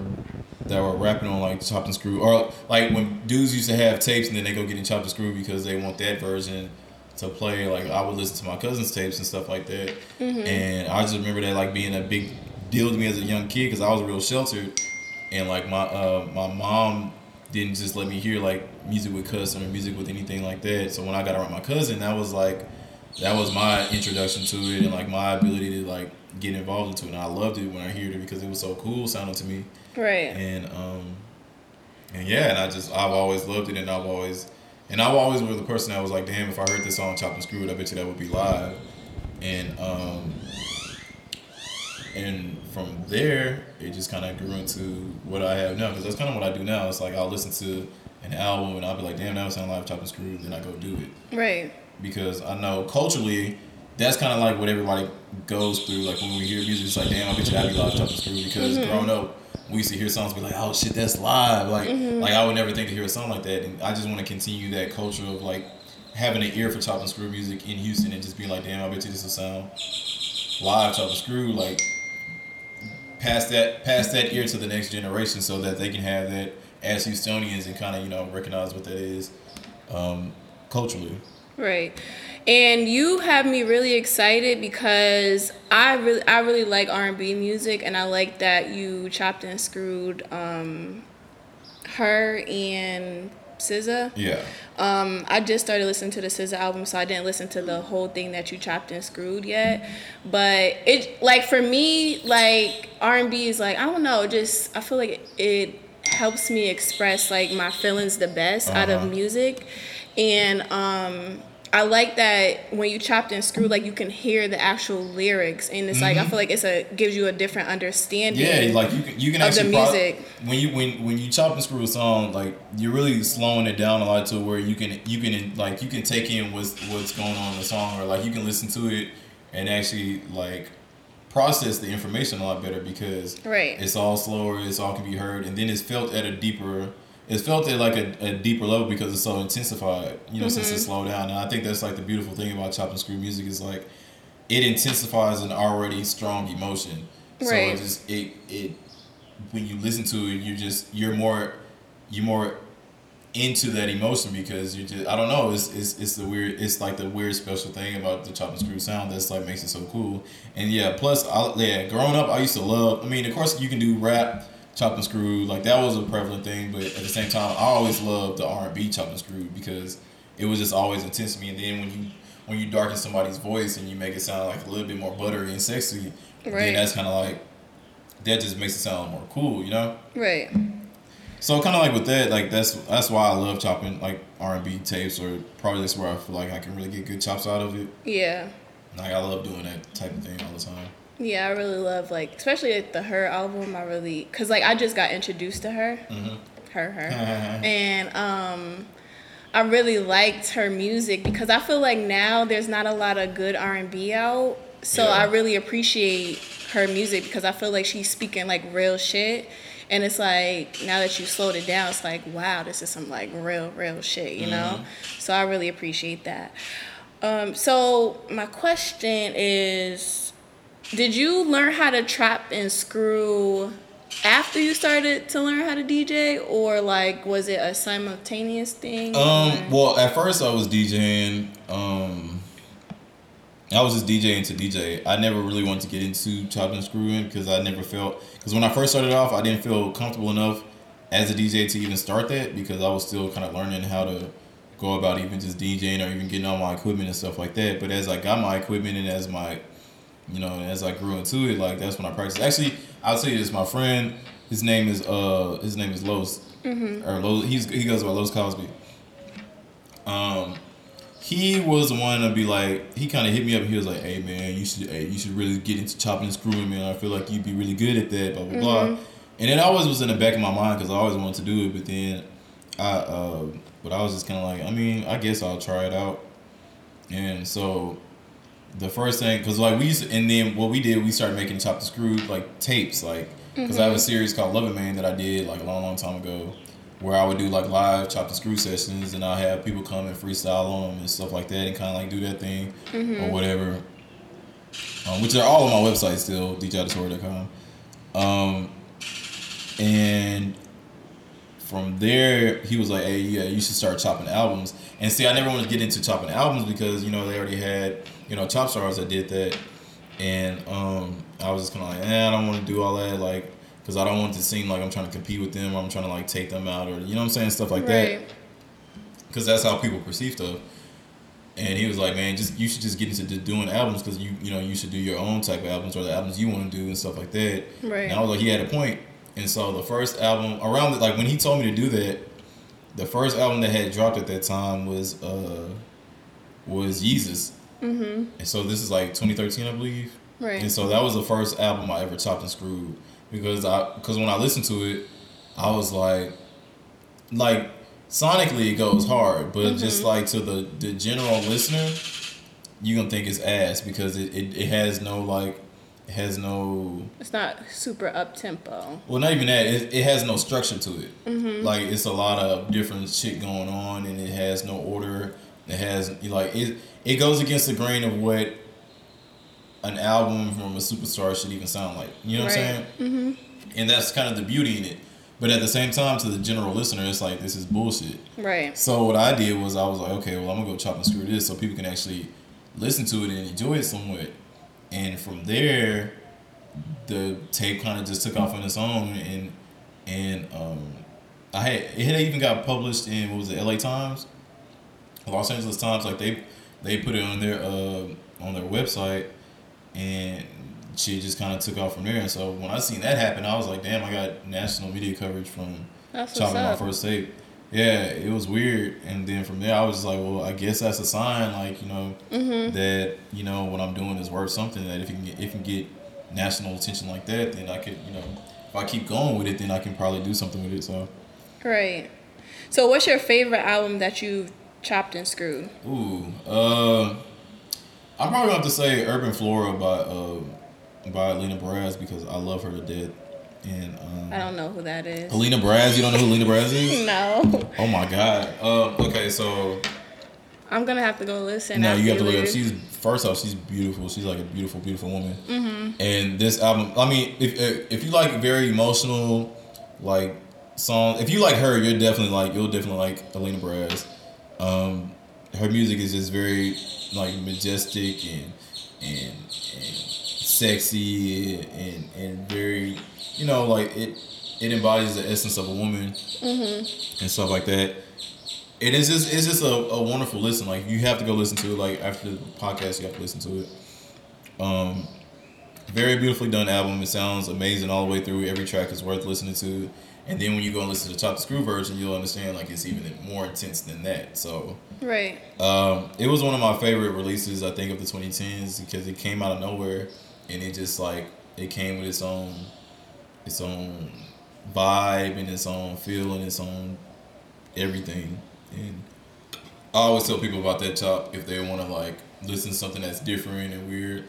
that were rapping on like chopped and screw or like when dudes used to have tapes and then they go get in chopped and screw because they want that version to play. Like I would listen to my cousin's tapes and stuff like that, and I just remember that like being a big deal to me as a young kid because I was real sheltered, and like my uh, my mom didn't just let me hear like music with cousin or music with anything like that. So when I got around my cousin, that was like that was my introduction to it and like my ability to like get involved into it. And I loved it when I heard it because it was so cool sounding to me right. and um and yeah and i just i've always loved it and i've always and i've always was the person that was like damn if i heard this song chopped and screwed i bet you that would be live and um and from there it just kind of grew into what i have now because that's kind of what i do now it's like i'll listen to an album and i'll be like damn that would sound live chopped and screwed then i go do it Right. because I know culturally that's kind of like what everybody goes through. Like when we hear music, it's like, damn, I bet you that'd be live chopped and screwed. Because mm-hmm. growing up, we used to hear songs be like, oh shit, that's live. Like, mm-hmm. like I would never think to hear a song like that. And I just want to continue that culture of like having an ear for chopped and screwed music in Houston and just being like, damn, I bet you this will sound live chopped and screwed. Like pass that pass that ear to the next generation so that they can have that as Houstonians and kind of you know recognize what that is um, culturally. Right. And you have me really excited because I really I really like R&B music and I like that you chopped and screwed um H.E.R. and SZA. Yeah. Um, I just started listening to the SZA album, so I didn't listen to the whole thing that you chopped and screwed yet. But it, like, for me, like R and B is like I don't know, just I feel like it helps me express like my feelings the best out Uh-huh. of music, and um, I like that when you chopped and screwed, like you can hear the actual lyrics, and it's like I feel like it's a gives you a different understanding. Mm-hmm. Yeah, like you can you can Of the actually pro- music. when you when when you chop and screw a song, like you're really slowing it down a lot to where you can you can like you can take in what's what's going on in the song, or like you can listen to it and actually like process the information a lot better because Right. it's all slower, it's all can be heard, and then it's felt at a deeper it felt at like a, a deeper level because it's so intensified. You know, since it mm-hmm. slowed down. And I think that's like the beautiful thing about chop and screw music is like it intensifies an already strong emotion. Right. So it just it it when you listen to it, you just you're more you're more into that emotion because you just I don't know it's, it's it's the weird it's like the weird special thing about the chop and screw sound that's like makes it so cool and yeah plus I, yeah growing up I used to love I mean of course you can do rap chop and screw like that was a prevalent thing but at the same time I always loved the R and B chop and screw because it was just always intense to me and then when you when you darken somebody's voice and you make it sound like a little bit more buttery and sexy Right. then that's kind of like that just makes it sound more cool you know Right. so kind of like with that, like that's that's why I love chopping like R and B tapes, or probably that's where I feel like I can really get good chops out of it. Yeah. Like I love doing that type of thing all the time. Yeah, I really love like especially like the H.E.R. album. I really cuz like I just got introduced to her. Her her. [LAUGHS] and um I really liked her music because I feel like now there's not a lot of good R&B out. So Yeah. I really appreciate her music because I feel like she's speaking like real shit. And it's like now that you slowed it down, it's like wow, this is some like real, real shit, you know. So I really appreciate that. Um, so my question is, did you learn how to trap and screw after you started to learn how to DJ, or like was it a simultaneous thing? Um, well, at first I was DJing. Um, I was just DJing to DJ. I never really wanted to get into chopping and screwing because I never felt because when I first started off, I didn't feel comfortable enough as a DJ to even start that because I was still kind of learning how to go about even just DJing or even getting all my equipment and stuff like that. But as I got my equipment and as my you know, as I grew into it, like that's when I practiced. Actually, I'll tell you this: my friend, his name is uh, his name is Los, or Los. He's he goes by Los Cosby. Um, he was the one to be like, he kind of hit me up. He was like, "Hey man, you should, hey, you should really get into chopping and screwing, man. I feel like you'd be really good at that." Blah blah blah. And it always was in the back of my mind because I always wanted to do it, but then I, uh, but I was just kind of like, I mean, I guess I'll try it out. And so the first thing, cause like we used, to, and then what we did, we started making chop the screw like tapes, like, because I have a series called Loving Man that I did like a long, long time ago, where I would do like live chop the screw sessions, and I have people come and freestyle on them and stuff like that, and kind of like do that thing or whatever. Um, which are all on my website still, djauditory.com. Um, and from there, he was like, "Hey, yeah, you should start chopping albums." And see, I never wanted to get into chopping albums because you know they already had you know Top stars that did that, and um, I was just kind of like, "Eh, I don't want to do all that," like, because I don't want it to seem like I'm trying to compete with them, or I'm trying to like take them out, or you know what I'm saying, stuff like that because that's how people perceive stuff. And he was like, "Man, just you should just get into doing albums because you you know you should do your own type of albums or the albums you want to do and stuff like that." Right. And I was like, he had a point. And so the first album around the, like when he told me to do that, the first album that had dropped at that time was uh was Yeezus. Mm-hmm. And so this is like 2013, I believe. Right. And so that was the first album I ever chopped and screwed because I because when I listened to it, I was like, like sonically it goes hard, but just like to the the general listener, you gonna think it's ass because it, it, it has no like it has no It's not super up tempo. well not even that it, it has no structure to it like it's a lot of different shit going on and it has no order it has like it it goes against the grain of what an album from a superstar should even sound like you know what i'm saying mm-hmm. and that's kind of the beauty in it but at the same time to the general listener it's like this is bullshit Right. so what I did was I was like, okay, well I'm gonna go chop and screw this so people can actually listen to it and enjoy it somewhat. And from there, the tape kind of just took off on its own, and and um, I had it had even got published in what was it, L.A. Times, Los Angeles Times. Like they they put it on their uh, on their website, and she just kind of took off from there. And so when I seen that happen, I was like, damn, I got national media coverage from That's chopping my first tape. Yeah, it was weird. And then from there, I was just like, well, I guess that's a sign, like you know, Mm-hmm. that you know what I'm doing is worth something. That if you can get, if you can get national attention like that, then I could, you know, if I keep going with it, then I can probably do something with it. So, Right. So what's your favorite album that you've chopped and screwed? ooh, uh, I'm probably have to say Urban Flora by uh by Lena Baraz because I love her to death. And um, I don't know who that is. Alina Baraz. You don't know who Alina Baraz is? [LAUGHS] No. Oh my god. Um, okay, so I'm gonna have to go listen. no, you have to look up. She's first off, she's beautiful. She's like a beautiful, beautiful woman. Mm-hmm. And this album, I mean, if if you like very emotional, like song, if you like her, you're definitely like you'll definitely like Alina Baraz. Um, her music is just very like majestic and and, and sexy and and very, you know, like it it embodies the essence of a woman and stuff like that. It is just it's just a, a wonderful listen. Like you have to go listen to it. Like after the podcast, you have to listen to it. Um, very beautifully done album. It sounds amazing all the way through. Every track is worth listening to. And then when you go and listen to the Chop the Screw version, you'll understand like it's even more intense than that. So Right. um, it was one of my favorite releases, I think, of the 2010s because it came out of nowhere and it just like it came with its own, its own vibe and its own feel and its own everything. And I always tell people about that chop if they want to like listen to something that's different and weird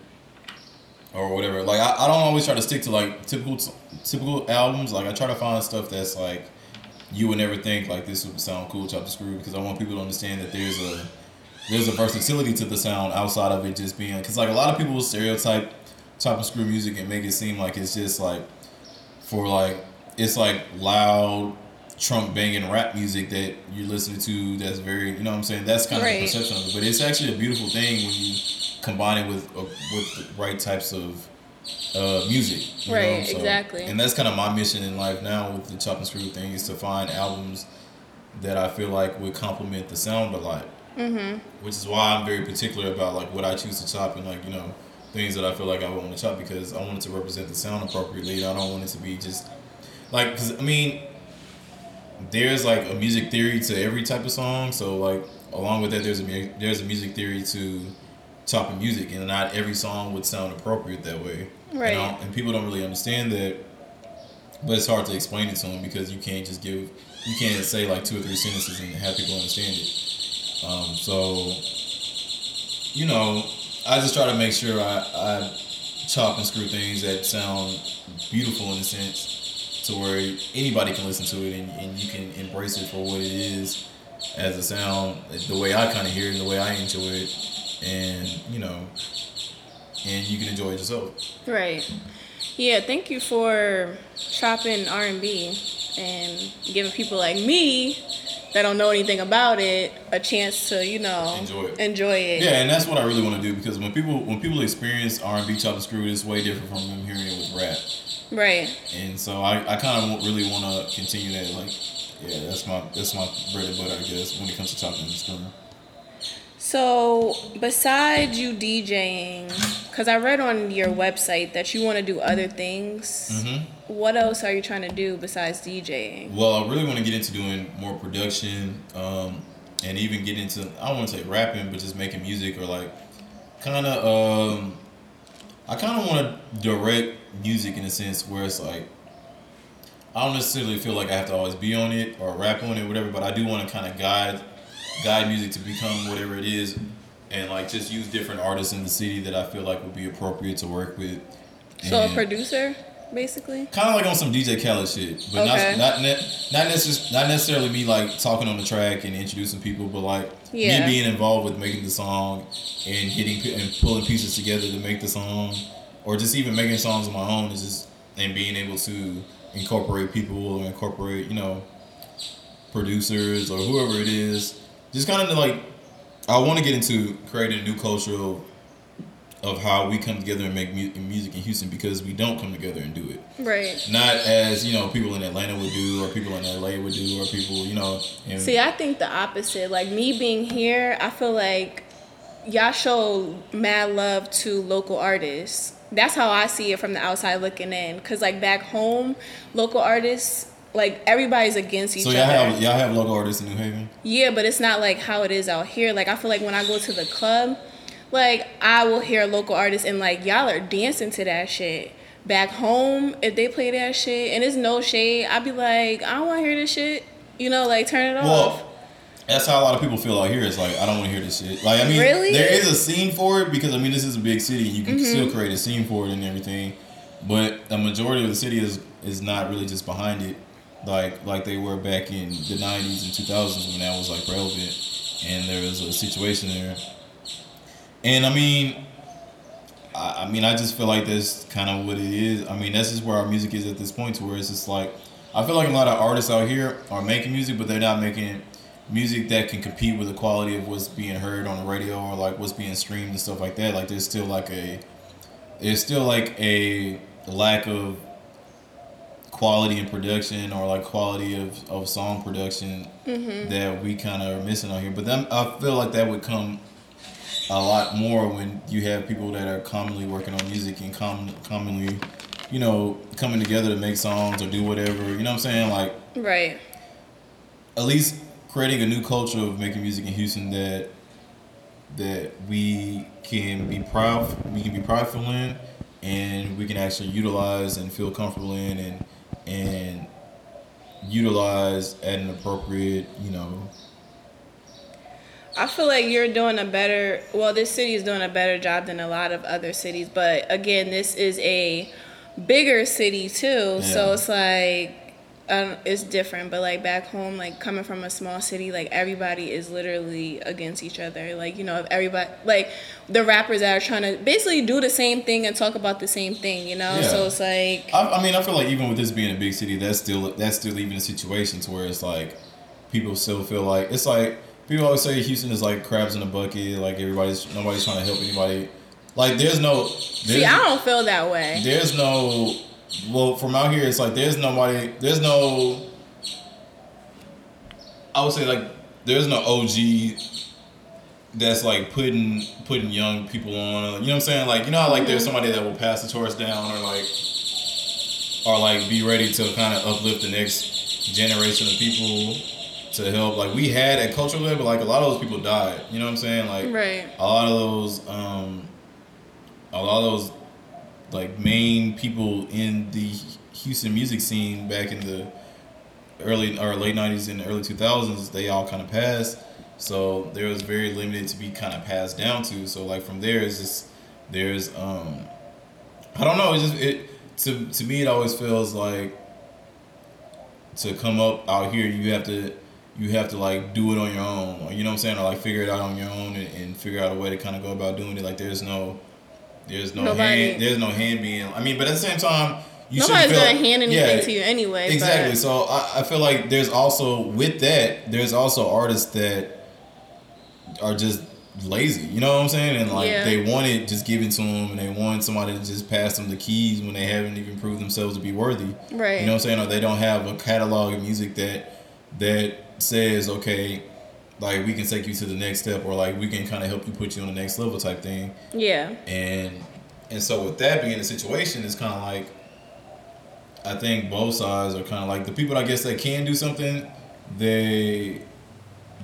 or whatever. Like I, I don't always try to stick to like typical typical albums. Like I try to find stuff that's like you would never think like this would sound cool, chop the screw, because I want people to understand that there's a there's a versatility to the sound outside of it just being because like a lot of people stereotype chop and screw music and make it seem like it's just like for like it's like loud trunk banging rap music that you're listening to that's very you know what I'm saying that's kind of the perception of it but it's actually a beautiful thing when you combine it with uh, with the right types of uh, music Right? So- exactly. and that's kind of my mission in life now with the chop and screw thing is to find albums that I feel like would complement the sound a lot Mm-hmm. which is why I'm very particular about like what I choose to chop and like you know things that I feel like I want to chop because I want it to represent the sound appropriately. I don't want it to be just like because I mean there's like a music theory to every type of song. So like along with that, there's a mu- there's a music theory to chopping music, and not every song would sound appropriate that way. Right. Know? And people don't really understand that. But it's hard to explain it to them because you can't just give, you can't say like two or three sentences and have people understand it. Um, so, you know, I just try to make sure I, I chop and screw things that sound beautiful in a sense to where anybody can listen to it and, and you can embrace it for what it is as a sound, the way I kind of hear it, the way I enjoy it, and, you know, and you can enjoy it yourself. Right. Yeah, thank you for chopping R and B and giving people like me that don't know anything about it a chance to, you know, Enjoy it. Enjoy it. Yeah, and that's what I really want to do because when people when people experience R and B chop and screw, it's way different from them hearing it with rap. Right. And so I, I kind of really want to continue that. Like, yeah, that's my that's my bread and butter, I guess, when it comes to chopping and screwing. So, besides you DJing, because I read on your website that you want to do other things, Mm-hmm. what else are you trying to do besides DJing? Well, I really want to get into doing more production, um, and even get into I don't want to say rapping, but just making music or like kind of um, I kind of want to direct music in a sense where it's like I don't necessarily feel like I have to always be on it or rap on it, whatever. But I do want to kind of guide guide music to become whatever it is, and like just use different artists in the city that I feel like would be appropriate to work with. So, a producer, basically? kind of like on some DJ Khaled shit, but Okay. not not not necessarily not necessarily me like talking on the track and introducing people, but like Yeah. me being involved with making the song and getting and pulling pieces together to make the song, or just even making songs on my own is just and being able to incorporate people or incorporate you know producers or whoever it is, just kind of like I want to get into creating a new culture of, of how we come together and make mu- music in Houston because we don't come together and do it Right. not as you know people in Atlanta would do, or people in LA would do, or people you know. And See, I think the opposite. Like me being here, I feel like y'all show mad love to local artists. That's how I see it from the outside looking in. Cause like back home, local artists, like everybody's against each so y'all other. have y'all have local artists in New Haven. Yeah, but it's not like how it is out here. Like I feel like when I go to the club, like I will hear local artists and like y'all are dancing to that shit. Back home, if they play that shit and it's no shade, I'd be like, I don't want to hear this shit. You know, like turn it off. That's how a lot of people feel out here. It's like I don't want to hear this shit. Like I mean, Really? there is a scene for it because I mean this is a big city. You can Mm-hmm. still create a scene for it and everything. but a majority of the city is is not really just behind it, like like they were back in the '90s and 2000s when that was like relevant, and there was a situation there. And I mean, I, I mean, I just feel like that's kind of what it is. I mean, that's just where our music is at this point, to where it's just like I feel like a lot of artists out here are making music, but they're not making music that can compete with the quality of what's being heard on the radio or like what's being streamed and stuff like that. Like there's still like a there's still like a lack of quality in production or like quality of, of song production mm-hmm. that we kind of are missing out here. But then I feel like that would come a lot more when you have people that are commonly working on music and com- commonly, you know, coming together to make songs or do whatever. You know what I'm saying? Like Right. at least creating a new culture of making music in Houston that that we can be proud we can be prideful in and we can actually utilize and feel comfortable in and and utilize at an appropriate you know I feel like you're doing a better. Well, this city is doing a better job than a lot of other cities, but again, this is a bigger city too, yeah. so it's like. Um, it's different, but like back home, like coming from a small city, like everybody is literally against each other. Like you know, if everybody, like the rappers that are trying to basically do the same thing and talk about the same thing, you know. Yeah. So it's like, I, I mean I feel like even with this being a big city that's still that's still even a situation to where it's like people still feel like it's like people always say Houston is like crabs in a bucket like everybody's nobody's trying to help anybody like there's no there's, see, I don't feel that way. there's no well from out here it's like there's nobody there's no I would say like there's no OG that's like putting putting young people on. You know what I'm saying? Like you know how like there's somebody that will pass the torch down or like or like be ready to kind of uplift the next generation of people to help. Like we had at cultural level like a lot of those people died. You know what I'm saying? Like Right. a lot of those um a lot of those like main people in the Houston music scene back in the early or late 90s and early 2000s they all kind of passed. So there was very limited to be kind of passed down to. So like from there is just there's um i don't know it just it to to me it always feels like to come up out here you have to you have to like do it on your own. You know what i'm saying? Or like figure it out on your own and, and figure out a way to kind of go about doing it. Like there's no there's no Nobody- hand there's no hand being i mean but at the same time you Nobody's feel- gonna hand anything yeah, to you anyway. Exactly. But, So I, I feel like there's also with that there's also artists that are just lazy. You know what I'm saying? And like Yeah. they want it just given to them, and they want somebody to just pass them the keys when they haven't even proved themselves to be worthy. Right. You know what I'm saying? Or they don't have a catalog of music that that says okay. Like we can take you to the next step, or like we can kind of help you put you on the next level, type thing. yeah. And and so with that being the situation, it's kind of like I think both sides are kind of like the people I guess that can do something. They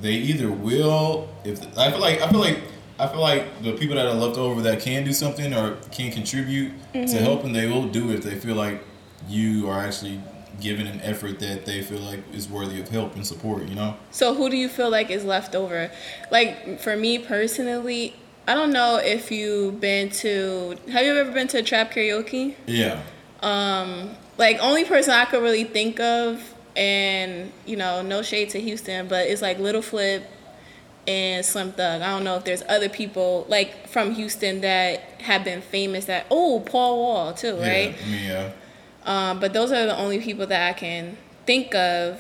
they either will if I feel like I feel like I feel like the people that are left over that can do something or can contribute to mm-hmm. helping, they will do if they feel like you are actually giving an effort that they feel like is worthy of help and support. You know? So who do you feel like is left over? Like for me personally, I don't know if you've been to. Have you ever been to trap karaoke? Yeah. Um, Like only person I could really think of, and you know, no shade to Houston, but it's like Little Flip and Slim Thug. I don't know if there's other people like from Houston that have been famous. That oh, Paul Wall too, right? Yeah. Yeah. Um, but those are the only people that I can think of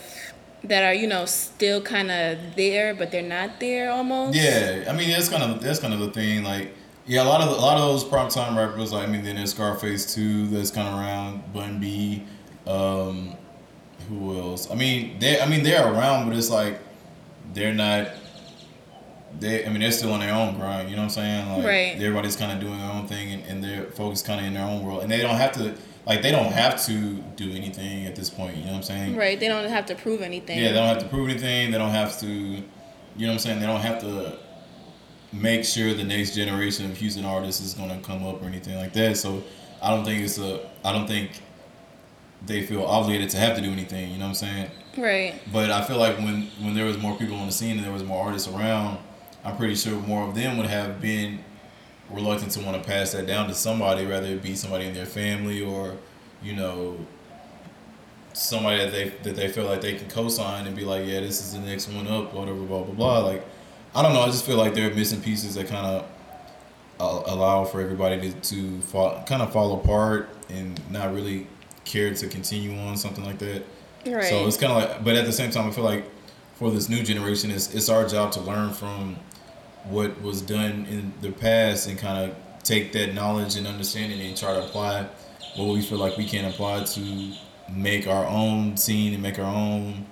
that are you know still kind of there, but they're not there almost. Yeah, I mean that's kind of that's kind of the thing. Like, yeah, a lot of a lot of those prime time rappers. Like, I mean, then there's Scarface too. That's kind of around. Bun B. Um, who else? I mean, they. I mean, they're around, but it's like they're not. They. I mean, they're still on their own grind. You know what I'm saying? Like, Right. Everybody's kind of doing their own thing, and, and they're focused kind of in their own world, and they don't have to. Like, they don't have to do anything at this point. You know what I'm saying? Right. They don't have to prove anything. Yeah, they don't have to prove anything. They don't have to, you know what I'm saying? They don't have to make sure the next generation of Houston artists is going to come up or anything like that. So I don't think it's a, I don't think they feel obligated to have to do anything, you know what I'm saying? Right. But I feel like when, when there was more people on the scene and there was more artists around, I'm pretty sure more of them would have been reluctant to want to pass that down to somebody, rather it be somebody in their family or, you know, somebody that they that they feel like they can co-sign and be like, yeah, this is the next one up, whatever, blah blah blah. Like, I don't know. I just feel like there are missing pieces that kind of allow for everybody to to fall, kind of fall apart and not really care to continue on something like that. Right. So it's kind of like, but at the same time, I feel like for this new generation, it's it's our job to learn from what was done in the past and kind of take that knowledge and understanding and try to apply what we feel like we can apply to make our own scene and make our own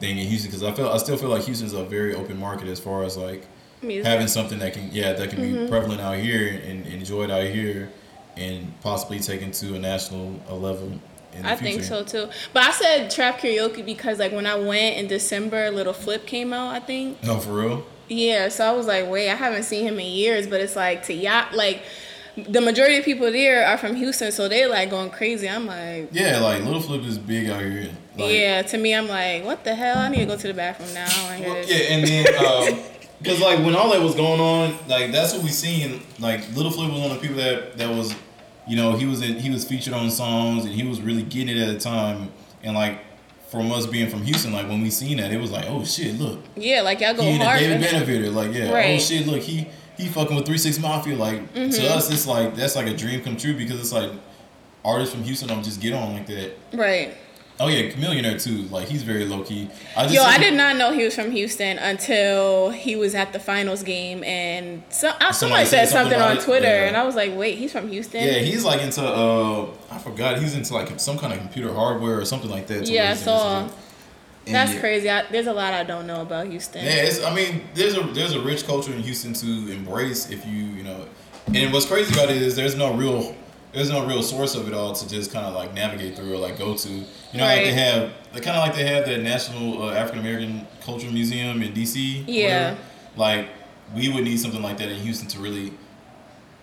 thing in Houston. Because I feel I still feel like Houston's a very open market as far as like Music. having something that can yeah that can be mm-hmm. prevalent out here and enjoyed out here and possibly taken to a national a level. In the I think so too. But I said trap karaoke because like when I went in December, Little Flip came out. I think. No, for real. Yeah, so I was like, wait, I haven't seen him in years, but it's like to yacht like the majority of people there are from Houston, so they like going crazy. I'm like, Yeah, like Little Flip is big out here. Like, yeah. To me, I'm like, what the hell? I need to go to the bathroom now. and Well, yeah, and then [LAUGHS] um, because like when all that was going on, like that's what we seen. Like Little Flip was one of the people that that was, you know, he was in, he was featured on songs and he was really getting it at the time. And like from us being from Houston, like when we seen that, it was like, oh shit, look, Yeah, like y'all go he hard. David. Benefitter. Like yeah, oh shit, look, he he fucking with Three Six Mafia. Like Mm-hmm. to us, it's like that's like a dream come true because it's like artists from Houston don't just get on like that. Right. Oh yeah, Millionaire too. Like he's very low key. I just Yo, I did not know he was from Houston until he was at the finals game, and so, uh, somebody, Somebody said something on Twitter, yeah. and I was like, wait, he's from Houston? Yeah, he's like into uh, I forgot. He's into like some kind of computer hardware or something like that. Yeah, I and That's yeah, crazy. I, there's a lot I don't know about Houston. Yeah, it's, I mean, there's a there's a rich culture in Houston to embrace if you you know, and what's crazy about it is there's no real there's no real source of it all to just kind of like navigate through or like go to. You know, like they have they kind of like they have the National uh, African American Culture Museum in DC. Yeah. whatever. Like we would need something like that in Houston to really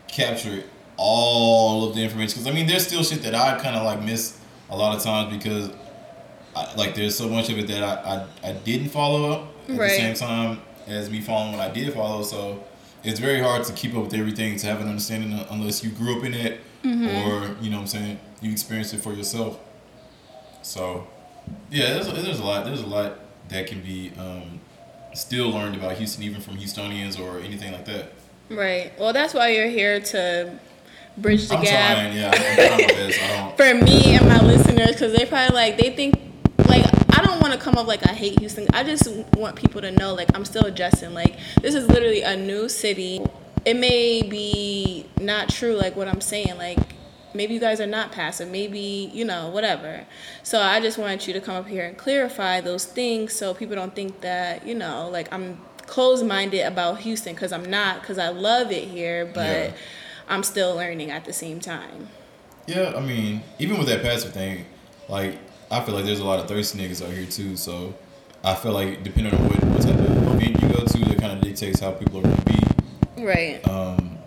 capture all of the information. Because I mean, there's still shit that I kind of like miss a lot of times because I, like there's so much of it that I, I, I didn't follow up at Right. the same time as me following what I did follow. So it's very hard to keep up with everything to have an understanding unless you grew up in it Mm-hmm. or you know what I'm saying you experienced it for yourself. So yeah, there's a, there's a lot there's a lot that can be um, still learned about Houston even from Houstonians or anything like that. Right. Well, that's why you're here to bridge the I'm gap trying, yeah, I'm trying my best. I don't. [LAUGHS] for me and my listeners because they probably like they think like I don't want to come up like I hate Houston. I just want people to know like I'm still adjusting. Like this is literally a new city. It may be not true like what I'm saying. Like maybe you guys are not passive. Maybe you know whatever. So I just want you to come up here and clarify those things so people don't think that you know like I'm closed-minded about Houston because I'm not because I love it here, but Yeah. I'm still learning at the same time. Yeah, I mean, even with that passive thing, like I feel like there's a lot of thirsty niggas out here too. So I feel like depending on what, what type of event you go to, that kind of dictates how people are going to be. Right. Um,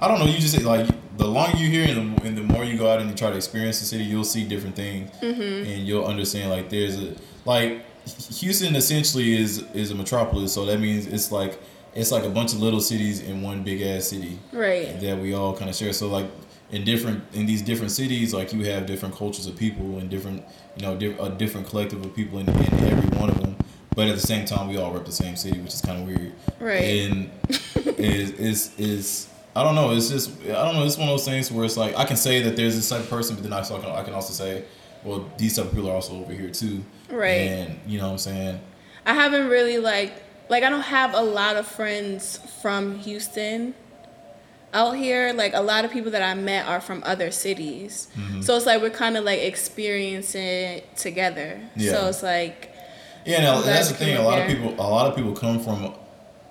I don't know. You just like the longer you here and the, and the more you go out and you try to experience the city, you'll see different things, and you'll understand like there's a like Houston essentially is is a metropolis, so that means it's like it's like a bunch of little cities in one big ass city Right. that we all kind of share. So like in different in these different cities, like you have different cultures of people and different you know diff- a different collective of people in, in every one of them. But at the same time, we all rep the same city, which is kind of weird. Right. And [LAUGHS] is is is I don't know. It's just I don't know. It's one of those things where it's like I can say that there's this type of person, but then I can, I can also say, well, these type of people are also over here too. Right. And you know what I'm saying? I haven't really like like I don't have a lot of friends from Houston out here. Like a lot of people that I met are from other cities. Mm-hmm. So it's like we're kind of like experiencing it together. Yeah. So it's like Yeah, now, that's the thing. A lot up of people, a lot of people come from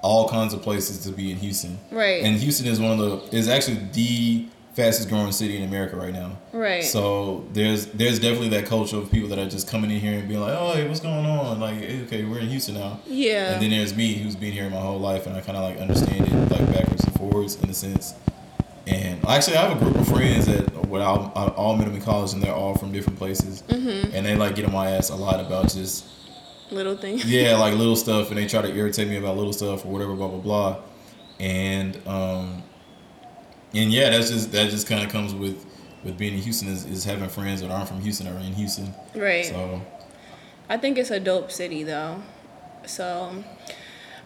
all kinds of places to be in Houston. Right. And Houston is one of the is actually the fastest growing city in America right now. Right. So there's there's definitely that culture of people that are just coming in here and being like, oh, hey, what's going on? Like, okay, we're in Houston now. yeah. And then there's me who's been here my whole life, and I kind of like understand it like backwards and forwards in a sense. And actually, I have a group of friends that all, I all met them in college, and they're all from different places, Mm-hmm. and they like get on my ass a lot about just Little things. [LAUGHS] yeah, like little stuff, and they try to irritate me about little stuff or whatever, blah blah blah. And um, and yeah, that's just that just kind of comes with with being in Houston is, is having friends that aren't from Houston or in Houston. Right. So I think it's a dope city though. So,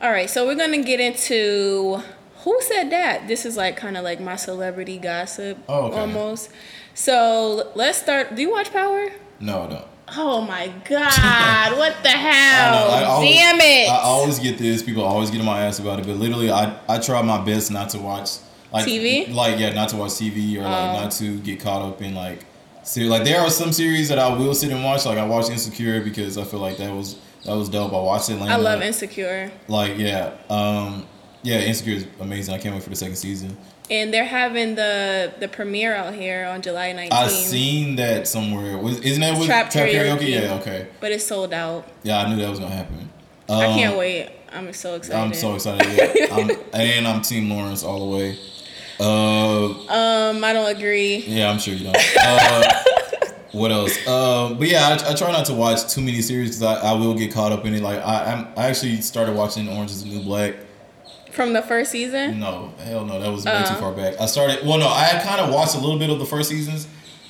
all right. So we're gonna get into who said that. This is like kind of like my celebrity gossip Oh, okay. almost. So let's start. Do you watch Power? no, I don't. Oh my God! what the hell? [LAUGHS] I I always- Damn it! I always get this. People always get in my ass about it, but literally, I I try my best not to watch like TV? Like yeah, not to watch TV or like Oh. not to get caught up in like. See, like there are some series that I will sit and watch. Like I watched Insecure because I feel like that was that was dope. I watched Atlanta. I love Insecure, Like yeah, um, yeah, Insecure is amazing. I can't wait for the second season. And they're having the the premiere out here on July 19th. I seen that somewhere. Was isn't that with Trap Trap, karaoke? Karaoke. Yeah, okay. but it's sold out. Yeah, I knew that was gonna happen. I Um, can't wait. I'm so excited. I'm so excited. Yeah. [LAUGHS] I'm, and I'm Team Lawrence all the way. Uh, Um, I don't agree. yeah, I'm sure you don't. Uh, [LAUGHS] what else? Um, but yeah, I, I try not to watch too many series because I, I will get caught up in it. Like I, I'm, I actually started watching Orange Is the New Black. From the first season. No, hell no, that was way Uh. too far back. I started. Well, no, I had kind of watched a little bit of the first seasons,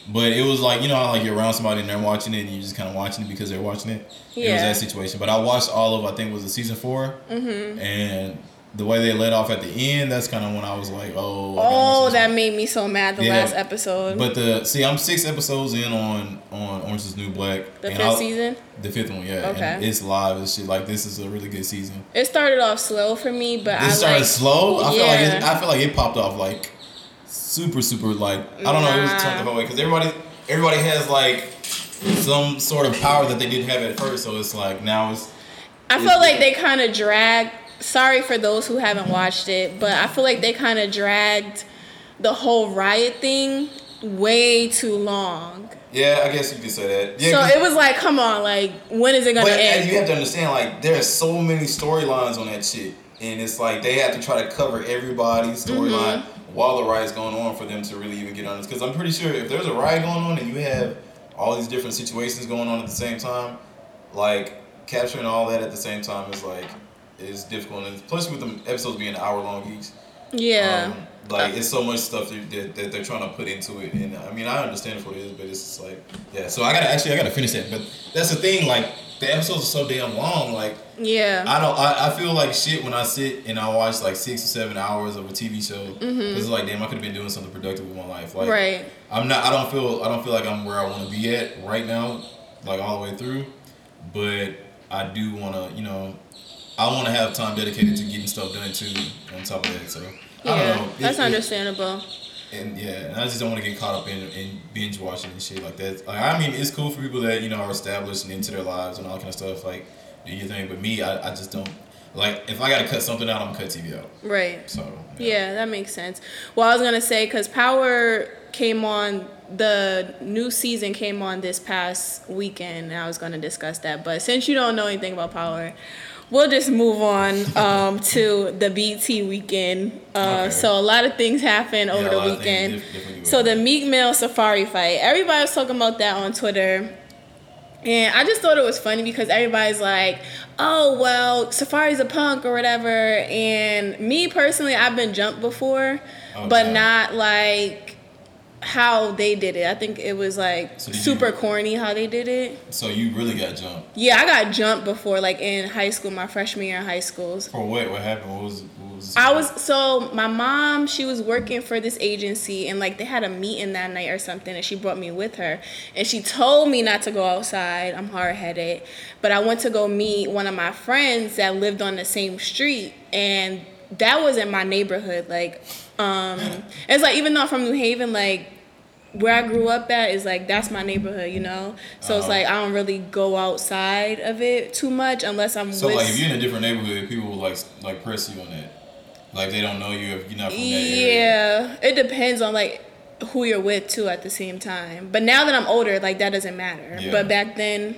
but it was like you know, how, like you're around somebody and they're watching it, and you're just kind of watching it because they're watching it. Yeah. It was that situation. But I watched all of. I think it was the season 4 mm-hmm. and the way they let off at the end, that's kind of when I was like, oh. Oh, that made me so mad. The Yeah. last episode. But the see, I'm six episodes in on on Orange Is New Black. the and fifth I'll- season. The fifth one, yeah. Okay. And it's live and shit. Like this is a really good season. It started off slow for me, but I It started like, slow. I feel like it, Yeah. I feel like it popped off like super super like I don't know. It was Nah. turned the whole way because everybody everybody has like some sort of power that they didn't have at first. So it's like now it's I feel like they kind of dragged. Sorry for those who haven't watched it, but I feel like they kind of dragged the whole riot thing way too long. yeah. I guess you could say that. Yeah. so it was like, come on, like when is it gonna But end? you have to understand, like, there are so many storylines on that shit, and it's like they have to try to cover everybody's storyline Mm-hmm. while the riot's going on for them to really even get on this. Because I'm pretty sure if there's a riot going on and you have all these different situations going on at the same time, like capturing all that at the same time is like is difficult, and plus with the episodes being an hour long each. yeah. Um, like it's so much stuff that, that, that they're trying to put into it, and I mean I understand for what it is, but it's just like yeah. So I gotta actually I gotta finish that, but that's the thing. Like the episodes are so damn long. Like yeah. I don't I, I feel like shit when I sit and I watch like six or seven hours of a TV show because it's like damn I could have been doing something productive with my life. Like Mm-hmm. right. I'm not I don't feel I don't feel like I'm where I want to be at right now, like all the way through, but I do want to you know. I want to have time dedicated to getting stuff done too. On top of that, so I Yeah. don't know. It- That's it- understandable. and yeah, and I just don't want to get caught up in, in binge watching and shit like that. Like, I mean, it's cool for people that you know are established and into their lives and all that kind of stuff. Like, do your thing. But me, I, I just don't like. If I gotta cut something out, I'm gonna cut TV out. Right. So Yeah, that makes sense. Well, I was gonna say because Power came on, the new season came on this past weekend, and I was gonna discuss that. But since you don't know anything about Power, we'll just move on um, to the BT weekend. Uh, Okay. So a lot of things happened over Yeah, the things weekend. So the Meek Mill Safaree fight, everybody was talking about that on Twitter. And I just thought it was funny because everybody's like, oh, well, Safaree's a punk or whatever. And me personally, I've been jumped before, Oh, but not like how they did it. I think it was like So super you- corny how they did it. so you really got jumped Yeah, I got jumped before, like in high school, my freshman year in high school. for what? What happened? What was? What was I was so my mom, she was working for this agency and like they had a meeting that night or something and she brought me with her and she told me not to go outside. I'm hard headed. But I went to go meet one of my friends that lived on the same street and that was in my neighborhood. Like, um it's like even though I'm from New Haven, like where I grew up at is like that's my neighborhood, you know. So it's Uh-huh. like I don't really go outside of it too much unless I'm So with like, if you're in a different neighborhood, people will like like press you on that. Like they don't know you if you're not from that area. Yeah, it depends on like who you're with too at the same time. But now that I'm older, like that doesn't matter. Yeah. But back then,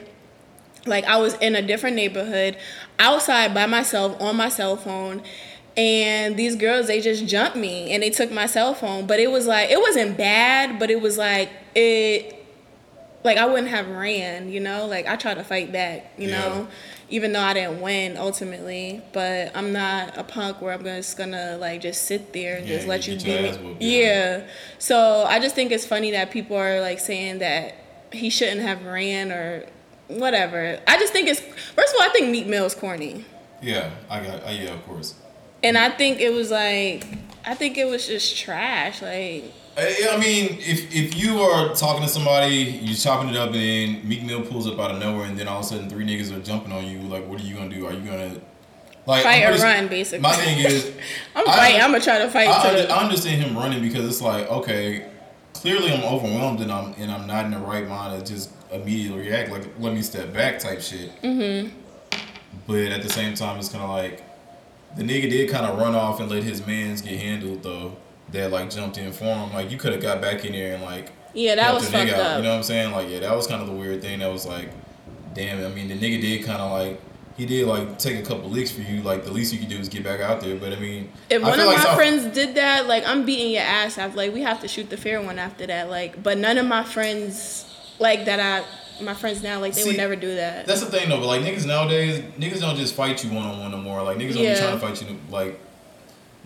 like I was in a different neighborhood, outside by myself on my cell phone. And these girls, they just jumped me and they took my cell phone. But it was like, it wasn't bad, but it was like, it like I wouldn't have ran, you know. Like I tried to fight back, you Yeah. know, even though I didn't win ultimately. But I'm not a punk where I'm just gonna like just sit there and Yeah, just let you beat me. Yeah. So I just think it's funny that people are like saying that he shouldn't have ran or whatever. I just think it's first of all, I think Meek Mill is corny. Yeah, I got. Uh, yeah, of course. And I think it was like, I think it was just trash. Like, I, mean, if if you are talking to somebody, you're chopping it up, and then Meek Mill pulls up out of nowhere, and then all of a sudden three niggas are jumping on you, like, what are you gonna do? Are you gonna like fight or run, basically. My thing is, [LAUGHS] I'm fighting. I'm gonna try to fight I, to. I understand him running because it's like, okay, clearly I'm overwhelmed and I'm and I'm not in the right mind to just immediately react. Like, let me step back, type shit. Mm-hmm. But at the same time, it's kind of like the nigga did kind of run off and let his man's get handled though. That like jumped in for him. Like you could have got back in there and like Yeah, that was fucked out. up. You know what I'm saying? Like yeah, that was kind of the weird thing. That was like, damn. I mean, the nigga did kind of like. He did like take a couple licks for you. Like the least you could do is get back out there. But I mean, If I one of like my South- friends did that, like I'm beating your ass after like we have to shoot the fair one after that. Like but none of my friends like that I my friends now, like they See, would never do that. That's the thing though, but like niggas nowadays, niggas don't just fight you one on one no more. Like niggas don't Yeah. be trying to fight you like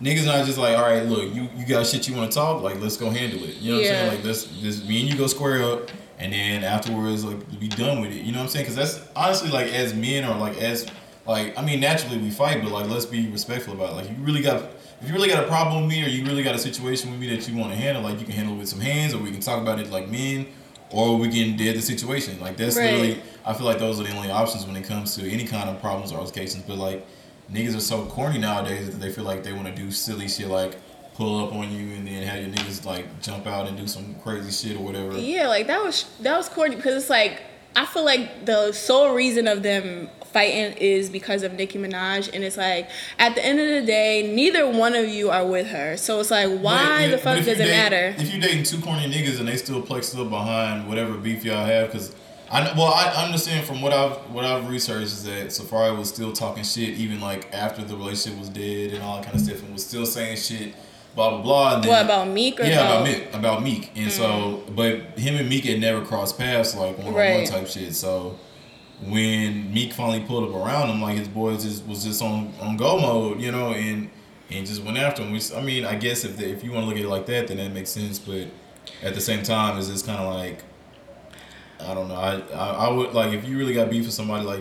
niggas not just like, all right, look, you you got shit you want to talk, like let's go handle it. You know what I'm saying? Like let's this me and you go square up, and then afterwards like be done with it. You know what I'm saying? Because that's honestly like as men or like as like I mean naturally we fight, but like let's be respectful about it. Like you really got. If you really got a problem with me, or you really got a situation with me that you want to handle, like you can handle it with some hands, or we can talk about it like men, or we can dead the situation. Like that's Right. literally I feel like those are the only options when it comes to any kind of problems or altercations. But like niggas are so corny nowadays that they feel like they want to do silly shit like pull up on you and then have your niggas like jump out and do some crazy shit or whatever. Yeah, like that was that was corny because it's like I feel like the sole reason of them fighting is because of Nicki Minaj, and it's like at the end of the day, neither one of you are with her, so it's like why But- the fuck does it date- matter? If you dating two corny niggas and they still plexed up behind whatever beef y'all have, because I well I understand from what I've what I've researched is that Safaree was still talking shit even like after the relationship was dead and all that kind of stuff and was still saying shit blah blah blah. And then, What about Meek or yeah, about- Meek, about Meek, and so, mm. but him and Meek had never crossed paths like one on one type shit. So when Meek finally pulled up around him, like his boys just was just on on go mode, you know, and and just went after him. Which I mean, I guess if they, if you want to look at it like that, then that makes sense. But at the same time, it's just kind of like I don't know. I, I I would like if you really got beef with somebody, like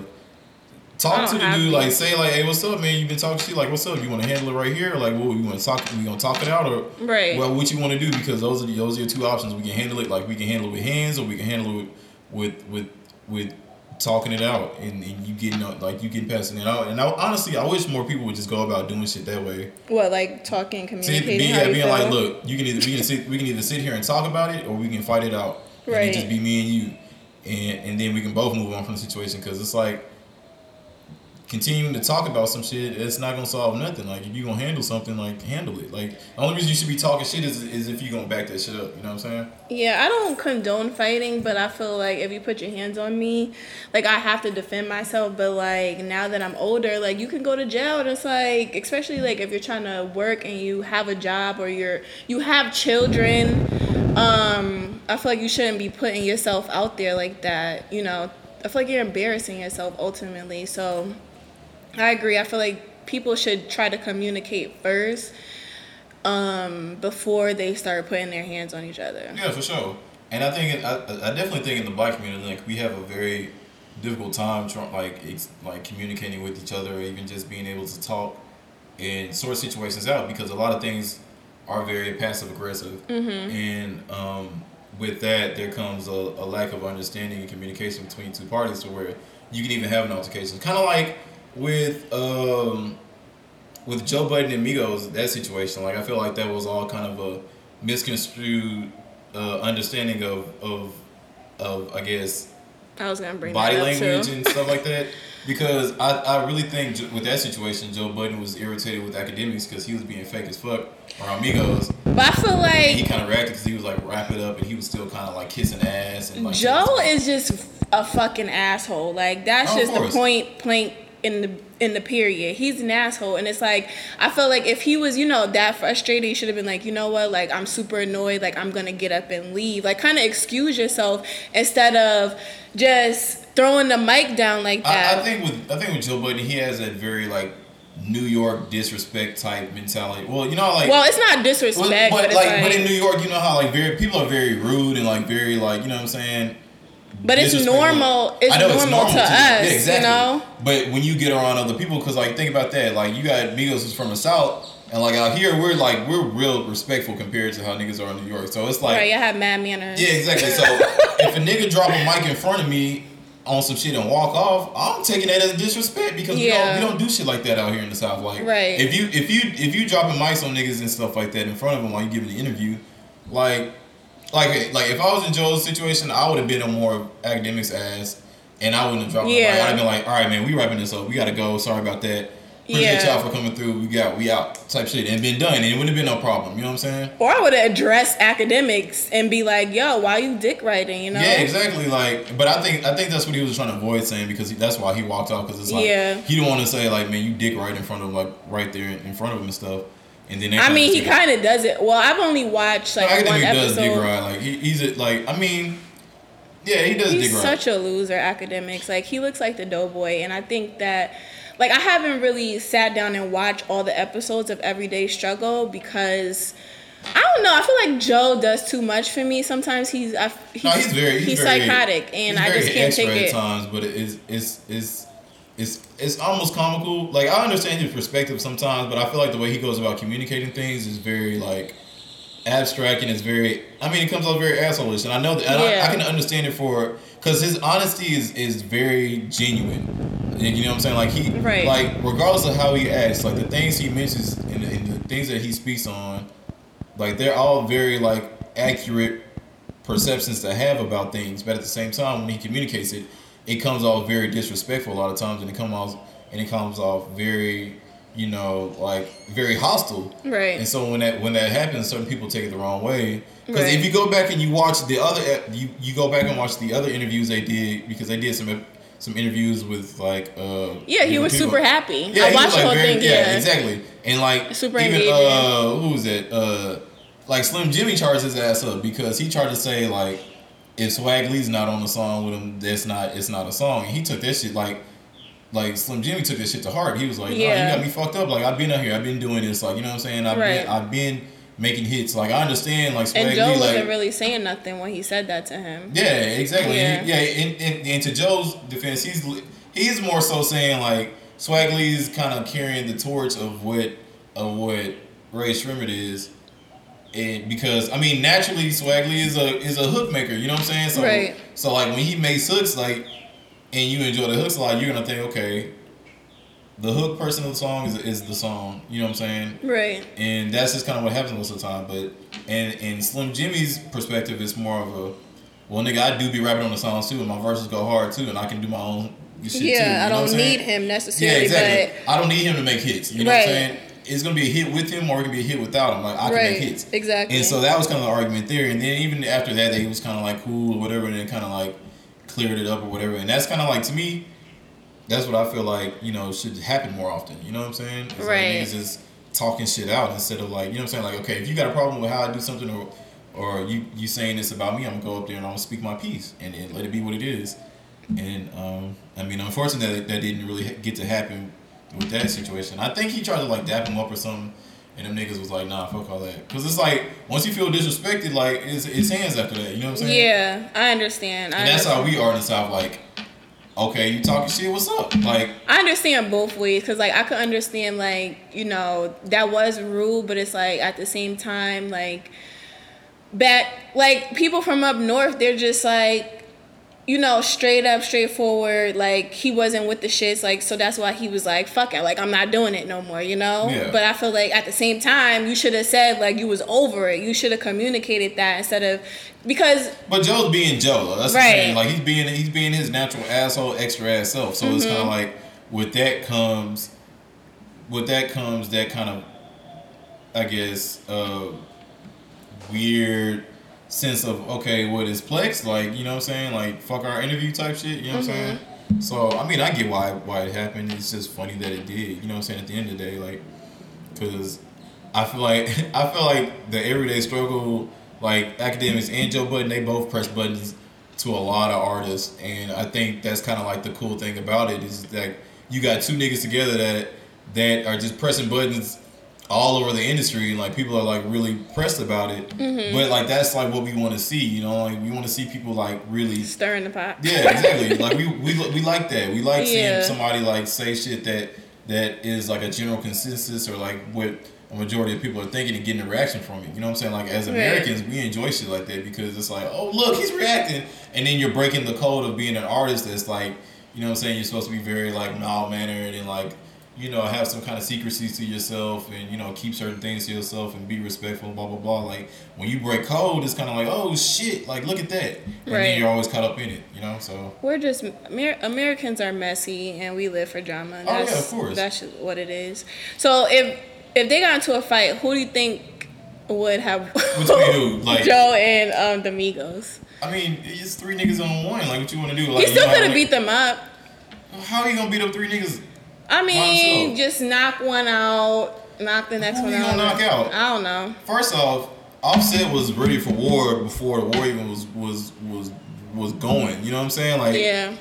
talk to the dude, beef. like say like, hey, what's up, man? You've been talking to you, like what's up? You want to handle it right here, like what you want to talk? We gonna talk it out, or Right. Well, what you want to do because those are the, those are your two options. We can handle it like we can handle it with hands, or we can handle it with with with, with talking it out and, and you getting out- like you getting passing it out. And I, honestly, I wish more people would just go about doing shit that way. What like talking, See, be, yeah, being feel? like, look, you can either we can sit we can either sit here and talk about it, or we can fight it out. And Right. it just be me and you, and and then we can both move on from the situation because it's like continuing to talk about some shit, it's not gonna solve nothing. Like if you gonna handle something, like handle it. Like the only reason you should be talking shit is, is if you gonna back that shit up. You know what I'm saying? Yeah, I don't condone fighting, but I feel like if you put your hands on me, like I have to defend myself. But like now that I'm older, like you can go to jail, and it's like, especially like if you're trying to work and you have a job or you're you have children, um, I feel like you shouldn't be putting yourself out there like that. You know, I feel like you're embarrassing yourself ultimately. So I agree. I feel like people should try to communicate first um, before they start putting their hands on each other. Yeah, for sure. And I think it, I, I definitely think in the black community, like we have a very difficult time trying like it's like communicating with each other, or even just being able to talk and sort situations out because a lot of things are very passive aggressive, and um, with that there comes a, a lack of understanding and communication between two parties to where you can even have an altercation. Kind of like with um, with Joe Budden and Migos, that situation, like I feel like that was all kind of a misconstrued uh, understanding of of of I guess I was gonna bring body language and stuff like that. [LAUGHS] Because I, I really think with that situation, Joe Budden was irritated with Akademiks because he was being fake as fuck around Migos. But I feel And he kind of reacted because he was like wrap it up and he was still kind of like kissing ass and like Joe is just a fucking asshole. Like that's Oh, just the point blank in the in the period. He's an asshole, and it's like I feel like if he was, you know, that frustrated, he should have been like, you know what, like I'm super annoyed, like I'm gonna get up and leave, like kind of excuse yourself instead of just throwing the mic down like that. I, I think with I think with Joe Budden, he has that very like New York disrespect type mentality. Well, you know, like well, it's not disrespect, but, like, like, but in New York, you know how like very people are very rude and like very like you know what I'm saying. But it's normal. It's know normal, to you. us, Yeah, exactly. you know. But when you get around other people, because like think about that, like you got Migos who's from the South, and like out here we're like we're real respectful compared to how niggas are in New York. So it's like right, I have mad manners. yeah, exactly. So [LAUGHS] if a nigga drop a mic in front of me on some shit and walk off, I'm taking that as disrespect because Yeah. we, don't, we don't do shit like that out here in the South. Like, Right. if you if you if you dropping mics on niggas and stuff like that in front of them while you giving the interview, like like like if I was in Joe's situation, I would have been a more Akademiks ass, and I wouldn't have dropped. Yeah. I'd have been like, all right, man, we wrapping this up. We gotta go. Sorry about that. Appreciate Yeah. y'all for coming through. We got we out type shit and been done, and it wouldn't have been no problem. You know what I'm saying? Or I would have addressed Akademiks and be like, "Yo, why you dick writing?" You know? Yeah, exactly. Like, but I think I think that's what he was trying to avoid saying because he, that's why he walked off because it's like Yeah. he didn't want to say like, man, you dick right in front of like right there in front of him and stuff. And then I mean, he kind of does it. Well, I've only watched like one does dick episode. right. Like he, he's a, like I mean, yeah, he does He's such a loser, Akademiks. Like he looks like the doughboy, and I think that, like, I haven't really sat down and watched all the episodes of Everyday Struggle because. I don't know. I feel like Joe does too much for me. Sometimes he's I, he's, no, he's very he's, very, psychotic, and he's I just can't take at it. times. But it is it's it's it's it's almost comical. Like I understand his perspective sometimes, but I feel like the way he goes about communicating things is very like abstract and it's very. I mean, it comes off very assholeish, and I know that and Yeah. I, I can understand it for because his honesty is is very genuine. And you know what I'm saying? Like he Right. like regardless of how he acts, like the things he mentions and, and the things that he speaks on, like they're all very like accurate perceptions to have about things, but at the same time, when he communicates it, it comes off very disrespectful a lot of times, and it comes off and it comes off very, you know, like very hostile. Right. And so when that when that happens, certain people take it the wrong way. Because Right. if you go back and you watch the other, you you go back and watch the other interviews they did because they did some some interviews with like uh Yeah, he was people. super happy. Yeah, I watched the like, whole very- thing. Yeah, Yeah, exactly. And like Super even engaging. uh who was it? Uh like Slim Jxmmi charged his ass up because he tried to say like if Swae Lee's not on the song with him, that's not it's not a song. And he took that shit like like Slim Jxmmi took that shit to heart. He was like, "No, Yeah. you got me fucked up. Like I've been out here, I've been doing this. Like you know what I'm saying? I've Right. been I've been making hits. Like I understand. Like Swag and Joe Lee, wasn't like really saying nothing when he said that to him. yeah, exactly. Yeah. Yeah, yeah. And, and, and to Joe's defense, he's he's more so saying like Swae Lee's kind of carrying the torch of what of what Rae Sremmurd is, and because I mean naturally Swae Lee is a is a hook maker. You know what I'm saying? So Right. so like when he makes hooks like, and you enjoy the hooks a lot, you're gonna think okay. The hook person of the song is, is the song, you know what I'm saying? Right. and that's just kind of what happens most of the time. But and in Slim Jxmmi's perspective, it's more of a well, nigga, I do be rapping on the songs too, and my verses go hard too, and I can do my own shit too. Yeah, I don't need him necessarily. Yeah, exactly. I don't need him to make hits. You know what I'm saying? It's gonna be a hit with him, or it can be a hit without him. Like I can right, make hits. exactly. And so that was kind of the argument there. And then even after that, they was kind of like cool or whatever, and then kind of like cleared it up or whatever. And that's kind of like to me, that's what I feel like you know should happen more often. You know what I'm saying? It's Right. Like just talking shit out instead of like you know what I'm saying. Like okay, if you got a problem with how I do something or or you you saying this about me, I'm gonna go up there and I'm gonna speak my piece and, and let it be what it is. And um, I mean, unfortunately, that, that didn't really get to happen with that situation. I think he tried to like dap him up or something, and them niggas was like, "Nah, fuck all that." Because it's like once you feel disrespected, like it's, it's hands after that. You know what I'm saying? yeah, I understand. I And that's how we are in the South. Like, okay, you talking shit? What's up? Like, I understand both ways because, like, I could understand, like, you know, that was rude, but it's like at the same time, like, back, like, people from up north, they're just like, you know, straight up, straightforward. Like, he wasn't with the shits, like, so that's why he was like, fuck it, like, I'm not doing it no more, you know? Yeah. But I feel like at the same time, you should have said, like, you was over it. You should have communicated that instead of, because but Joe's being Joe. That's Right. Like he's being he's being his natural asshole, extra ass self. So it's kind Mm-hmm. of like with that comes, with that comes that kind of, I guess, uh, weird sense of okay, what is Plex like? You know what I'm saying? Like fuck our interview type shit. You know what I'm saying? Mm-hmm. So I mean, I get why why it happened. It's just funny that it did. You know what I'm saying? At the end of the day, like, because I feel like [LAUGHS] I feel like the everyday struggle, like Akademiks and Joe Budden, they both press buttons to a lot of artists, and I think that's kind of like the cool thing about it is that you got two niggas together that that are just pressing buttons all over the industry and like people are like really pressed about it Mm-hmm. but like that's like what we want to see you know like we want to see people like really Stirring the pot. yeah, exactly. like we, we we like that. We like Yeah. seeing somebody like say shit that that is like a general consensus or like what a majority of people are thinking and getting a reaction from it. You know what I'm saying? Like as Right. Americans, we enjoy shit like that because it's like, oh look, he's reacting, and then you're breaking the code of being an artist. That's like, you know what I'm saying? You're supposed to be very like mild mannered and like. You know, have some kind of secrecy to yourself, and you know, keep certain things to yourself, and be respectful. Blah blah blah. Like when you break code, it's kind of like, oh shit, like look at that, and Right. then you're always caught up in it. You know, so We're just Amer- Americans are messy and we live for drama. Oh, yeah, That's, of course. That's what it is. So if if they got into a fight, who do you think would have Between who? [LAUGHS] Like- Joe and um, the Migos? I mean, it's three niggas on one. Like, what you want to do? Like, He still could have beat them up. How are you gonna beat up three niggas? I mean, just knock one out, knock the next Who one out. knock out? I don't know. First off, Offset was ready for war before the war even was was was was going. You know what I'm saying? Like, Yeah.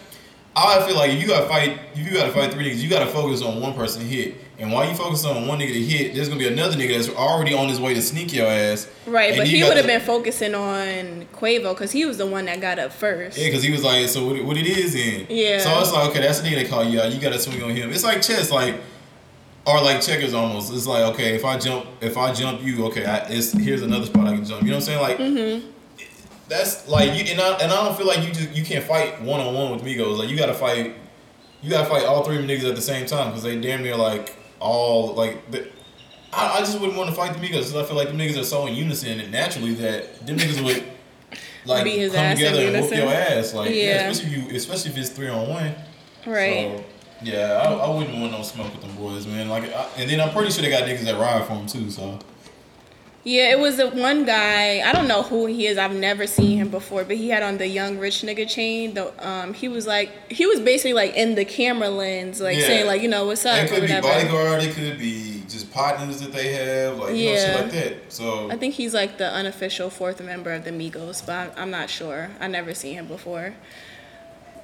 I feel like if you gotta fight, if you gotta fight three niggas, you gotta focus on one person to hit. And while you focus on one nigga to hit, there's gonna be another nigga that's already on his way to sneak your ass. Right, And but he would have been focusing on Quavo because he was the one that got up first. Yeah, because he was like, so what, it- what it is then? Yeah. So it's like, okay, that's the nigga they call you out. You got to swing on him. It's like chess, like, or like checkers almost. It's like, okay, if I jump, if I jump you, okay, I, it's here's another spot I can jump. You know what I'm saying? Like, Mm-hmm. that's like, you and I and I don't feel like you just you can't fight one on one with Migos. Like, you got to fight, you got to fight all three of them niggas at the same time because they damn near like all like. The, I, I just wouldn't want to fight the Migos because I feel like the niggas are so in unison and naturally that them niggas would [LAUGHS] like Beat his come ass together and whoop your ass. Like, yeah. Yeah. especially if you, especially if it's three on one. right. So, yeah, I, I wouldn't want no smoke with them boys, man. Like, I, and then I'm pretty sure they got niggas that ride for them too. So, Yeah, it was a one guy. I don't know who he is. I've never seen him before, but he had on the young rich nigga chain. The um, he was like he was basically like in the camera lens, like Yeah. saying like you know what's up it could be bodyguard, it could be just partners that they have, like you know, Yeah. shit like that. So, I think he's like the unofficial fourth member of the Migos, but I'm, I'm not sure. I never seen him before.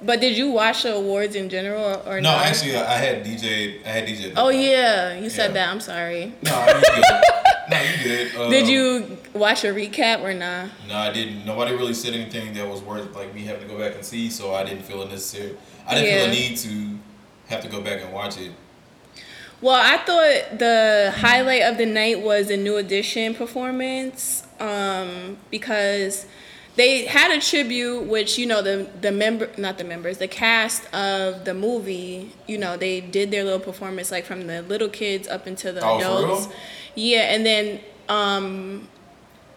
But did you watch the awards in general or, or no, not? actually, I had DJ, I had DJ. Oh yeah, you said Yeah. that. I'm sorry. No, I mean. [LAUGHS] no, you good. Um, Did you watch a recap or not? No, I didn't. Nobody really said anything that was worth like me having to go back and see, so I didn't feel it necessary. I didn't feel a need to have to go back and watch it. Well, I thought the highlight of the night was the new edition performance um, because they had a tribute, which you know the the member, not the members, the cast of the movie. You know, they did their little performance, like from the little kids up into the Oh, for adults. real? Yeah, and then um,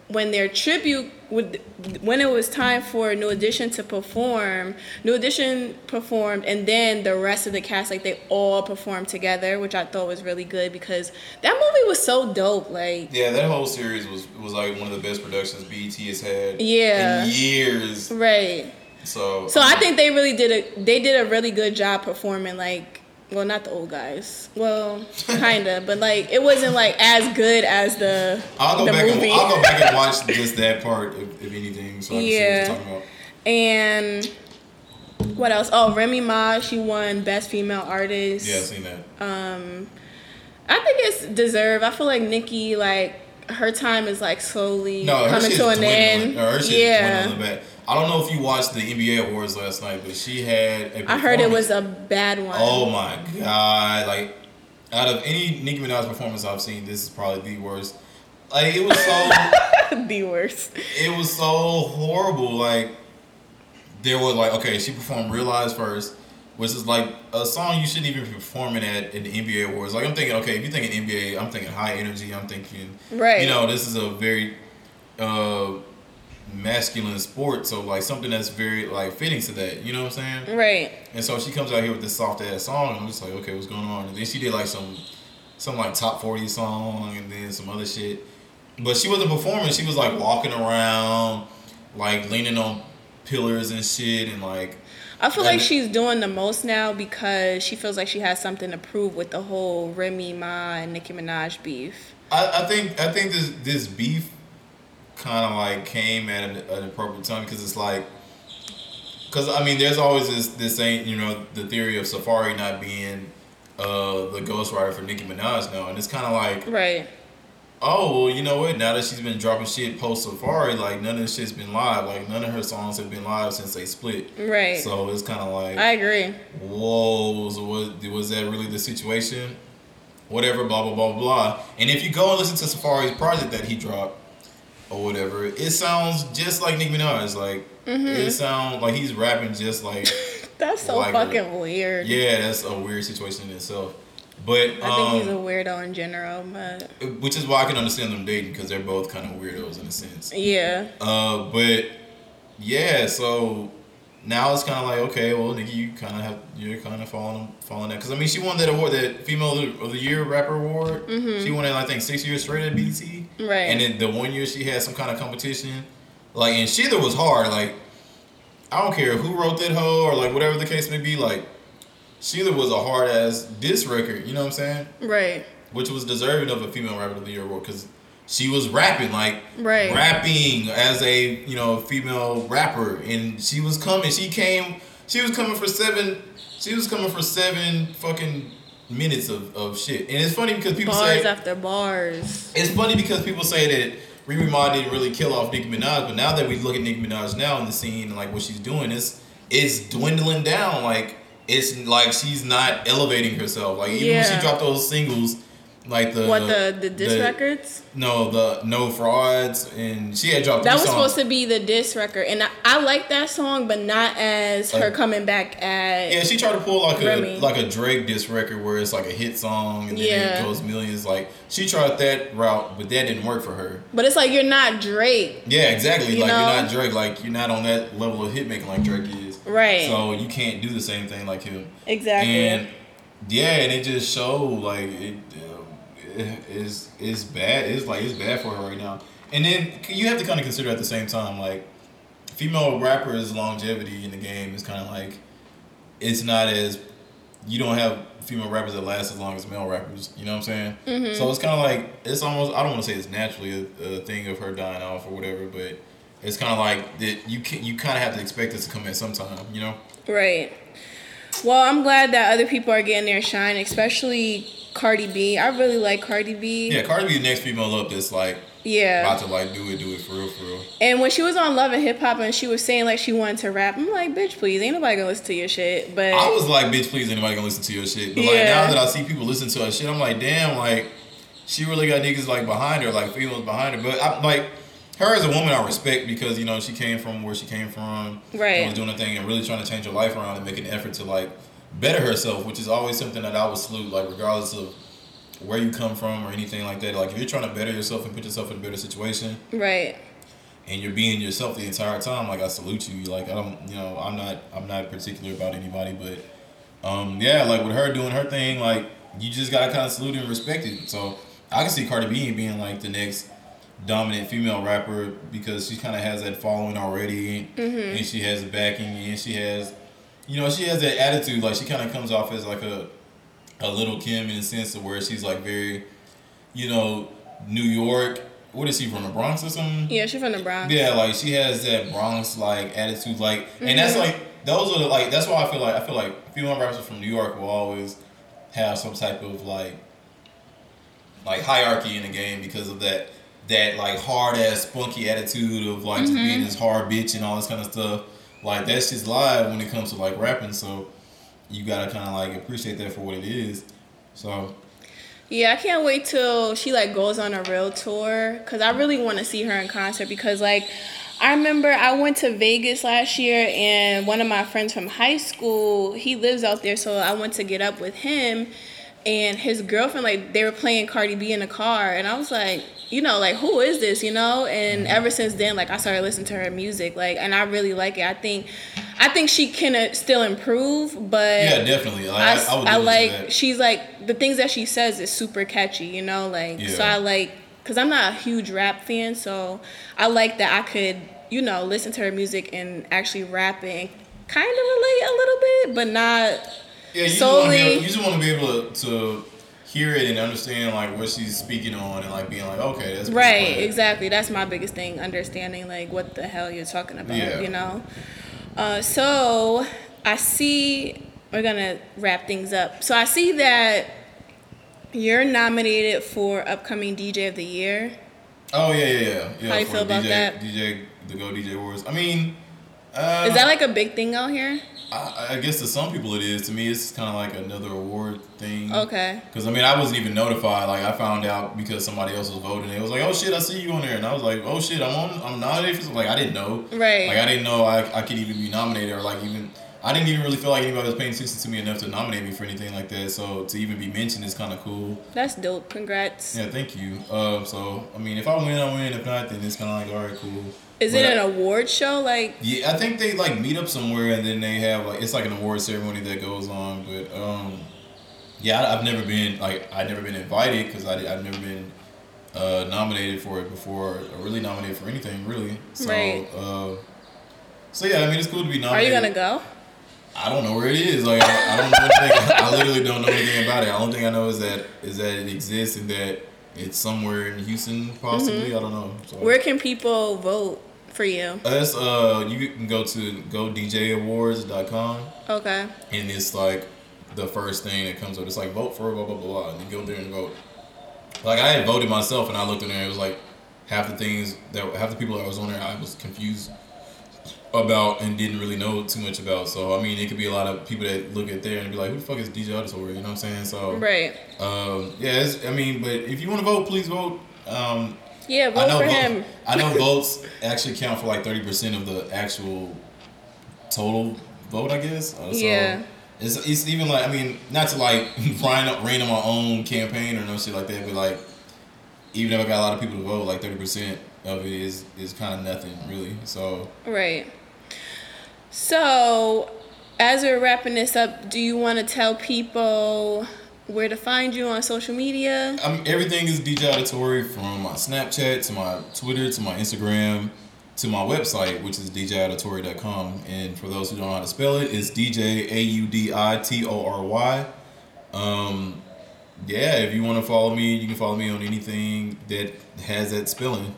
when their tribute would when it was time for New Edition to perform, New Edition performed and then the rest of the cast like they all performed together, which I thought was really good because that movie was so dope. Like Yeah, that whole series was was like one of the best productions BET has had Yeah. in years. right. So So I um, think they really did a they did a really good job performing like well not the old guys. Well, kinda, but like it wasn't like as good as the I'll go the back movie. and I'll go back and watch [LAUGHS] just that part if, if anything, so I can see what Yeah. you're talking about. And what else? Oh, Remy Ma, she won Best Female Artist. Yeah, I've seen that. Um, I think it's deserved. I feel like Nicki, like her time is like slowly No, coming to an dwindling. end. Shit's yeah. I don't know if you watched the NBA awards last night, but she had. A I heard it was a bad one. Oh my god! Like, out of any Nicki Minaj performance I've seen, this is probably the worst. Like, it was so. [LAUGHS] the worst. it was so horrible. Like there was like okay, she performed "Realize" first, which is like a song you shouldn't even be performing at in the NBA awards. Like I'm thinking, okay, if you're thinking NBA, I'm thinking high energy. I'm thinking, Right. You know, this is a very uh, masculine sport, so like something that's very like fitting to that. You know what I'm saying? Right. And so she comes out here with this soft ass song, and I'm just like, okay, what's going on? And then she did like some, some like top forty song, and then some other shit. But she wasn't performing. She was like walking around, like leaning on pillars and shit, and like I feel like she's doing the most now because she feels like she has something to prove with the whole Remy Ma and Nicki Minaj beef. I, I think I think this this beef kind of like came at an, an appropriate time because it's like because I mean there's always this this ain't you know the theory of Safaree not being uh the ghostwriter for Nicki Minaj now and it's kind of like Right. oh well you know what now that she's been dropping shit post Safaree like none of this shit's been live like none of her songs have been live since they split Right. so it's kind of like I agree. whoa, so was, was that really the situation? Whatever, blah, blah, blah, blah. And if you go and listen to Safaree's project that he dropped, or whatever, it sounds just like Nicki Minaj. Like, Mm-hmm. it sounds like he's rapping just like, [LAUGHS] That's so Like her. fucking weird. yeah, that's a weird situation in itself. But, I think he's a um, weirdo in general, but which is why I can understand them dating, because they're both kind of weirdos in a sense. yeah. Uh, but yeah, so now it's kind of like okay, well, Nicki, you kind of have you're kind of falling falling that because I mean she won that award, that female of the- year rapper award. She won it I think six years straight at. Mm-hmm. Right. And then the one year she had some kind of competition, like and shETHER was hard. Like I don't care who wrote that hoe or like whatever the case may be. Like shETHER was a hard ass diss record. You know what I'm saying? Right. which was deserving of a female rapper of the year award because she was rapping like Right. rapping as a you know female rapper and she was coming she came she was coming for seven she was coming for seven fucking minutes of, of shit and it's funny because people Bars say after bars. it's funny because people say that Remy Ma didn't really kill off Nicki Minaj, but now that we look at Nicki Minaj now in the scene and like what she's doing, it's it's dwindling down. Like it's like she's not elevating herself. Like even when she dropped those singles, like the what the the diss records? No, the no frauds, and she had dropped That was songs. supposed to be the diss record, and I, I like that song, but not as her coming back at. Yeah, she tried to pull like a like a Drake diss record where it's like a hit song and then Yeah. it goes millions. Like she tried that route, but that didn't work for her. But it's like you're not Drake, Yeah, exactly. You like know? you're not Drake. Like you're not on that level of hit making like Drake is. right? So you can't do the same thing like him. exactly. And yeah, and it just showed like it, is it's bad. It's like it's bad for her right now. And then you have to kind of consider at the same time like female rappers' longevity in the game is kind of like it's not as you don't have female rappers that last as long as male rappers. You know what I'm saying? Mm-hmm. So it's kind of like it's almost I don't want to say it's naturally a, a thing of her dying off or whatever, but it's kind of like that you can you kind of have to expect this to come at some time. You know? Right. Well, I'm glad that other people are getting their shine, especially Cardi B. I really like Cardi B. Yeah, Cardi B the next female up that's like Yeah. about to like do it, do it for real, for real. And when she was on Love and Hip Hop and she was saying like she wanted to rap, I'm like, bitch, please, ain't nobody gonna listen to your shit. But I was like, bitch, please, anybody gonna listen to your shit? But like Yeah. now that I see people listen to her shit, I'm like, damn, like she really got niggas like behind her, like females behind her. But I'm like her as a woman, I respect because you know she came from where she came from, Right. and was doing a thing and really trying to change her life around and make an effort to like better herself, which is always something that I would salute, like regardless of where you come from or anything like that. Like if you're trying to better yourself and put yourself in a better situation, right. and you're being yourself the entire time, like I salute you. Like I don't, you know, I'm not, I'm not particular about anybody, but um, yeah, like with her doing her thing, like you just gotta kind of salute and respect it. So I can see Cardi B being like the next dominant female rapper because she kind of has that following already, mm-hmm. and she has the backing, and she has, you know, she has that attitude. Like she kind of comes off as like a, a Lil' Kim in a sense of where she's like very, you know, New York. What is she from the Bronx or something? Yeah, she's from the Bronx. Yeah, like she has that Bronx like attitude, like, and mm-hmm. that's like those are the, like that's why I feel like I feel like female rappers from New York will always have some type of like like hierarchy in the game because of that that like hard ass spunky attitude of like just being mm-hmm. this hard bitch and all this kind of stuff. Like that's just live when it comes to like rapping, so you gotta kind of like appreciate that for what it is. So Yeah, I can't wait till she like goes on a real tour because I really want to see her in concert because like I remember I went to Vegas last year and one of my friends from high school he lives out there so I went to get up with him and his girlfriend like they were playing Cardi B in the car and I was like you know like who is this you know? And ever since then like I started listening to her music like and I really like it. I think I think she can uh, still improve but yeah, definitely. Like, I, I, I, would I like she's like the things that she says is super catchy, you know, like so I like because I'm not a huge rap fan, so I like that I could you know listen to her music and actually rap and kind of relate a little bit, but not Yeah, you just, wanna be solely. able, you just want to be able to hear it and understand like what she's speaking on and like being like, okay, that's Right, exactly. That's my biggest thing, understanding like what the hell you're talking about, Yeah. you know? Uh, so I see, we're gonna wrap things up. So I see that you're nominated for upcoming DJ of the year. Oh yeah, yeah, yeah. yeah How you feel about DJ, that? DJ, the Go DJ Awards. I mean, uh, Is that like a big thing out here? I, I guess to some people it is. To me, it's kind of like another award thing. Okay. Because I mean, I wasn't even notified. Like I found out because somebody else was voting. It was like, oh shit, I see you on there, and I was like, oh shit, I'm on. I'm nominated. For, something. like I didn't know. Right. Like I didn't know I, I could even be nominated or like even. I didn't even really feel like anybody was paying attention to me enough to nominate me for anything like that. So to even be mentioned is kind of cool. That's dope. Congrats. Yeah, thank you. Um, so I mean, if I win, I win. If not, then it's kind of like, all right, cool. Is it an award show? Like, yeah, I think they like meet up somewhere and then they have like it's like an award ceremony that goes on. But um, yeah, I, I've never been like I've never been invited because I I've never been uh, nominated for it before or really nominated for anything really. So Right. uh, so yeah, I mean it's cool to be are you gonna go? I don't know where it is. Like I, I don't know. I literally don't know anything about it. The only thing I know is that is that it exists and that it's somewhere in Houston possibly. I don't know. So. Where can people vote for you? That's uh you can go to godjawards.com Okay. and it's like the first thing that comes up. It's like vote for blah blah blah blah and you go there and vote. Like I had voted myself and I looked in there, it was like half the things that half the people that was on there I was confused about and didn't really know too much about. So I mean it could be a lot of people that look at there and be like, Who the fuck is DJ Auditory? You know what I'm saying? So Right. um yeah, it's, I mean, but if you want to vote, please vote. Um Yeah, I vote know for him. I know [LAUGHS] votes actually count for like thirty percent of the actual total vote. I guess. Uh, so Yeah. It's, it's even like I mean not to like [LAUGHS] rain up rain on my own campaign or no shit like that, but like even if I got a lot of people to vote, like thirty percent of it is is kind of nothing really. So Right. So, as we're wrapping this up, do you want to tell people where to find you on social media? I'm, everything is DJ Auditory from my Snapchat to my Twitter to my Instagram to my website, which is djauditory.com. And for those who don't know how to spell it, it's DJ A U D I T O R Y. Um, yeah, if you want to follow me, you can follow me on anything that has that spelling.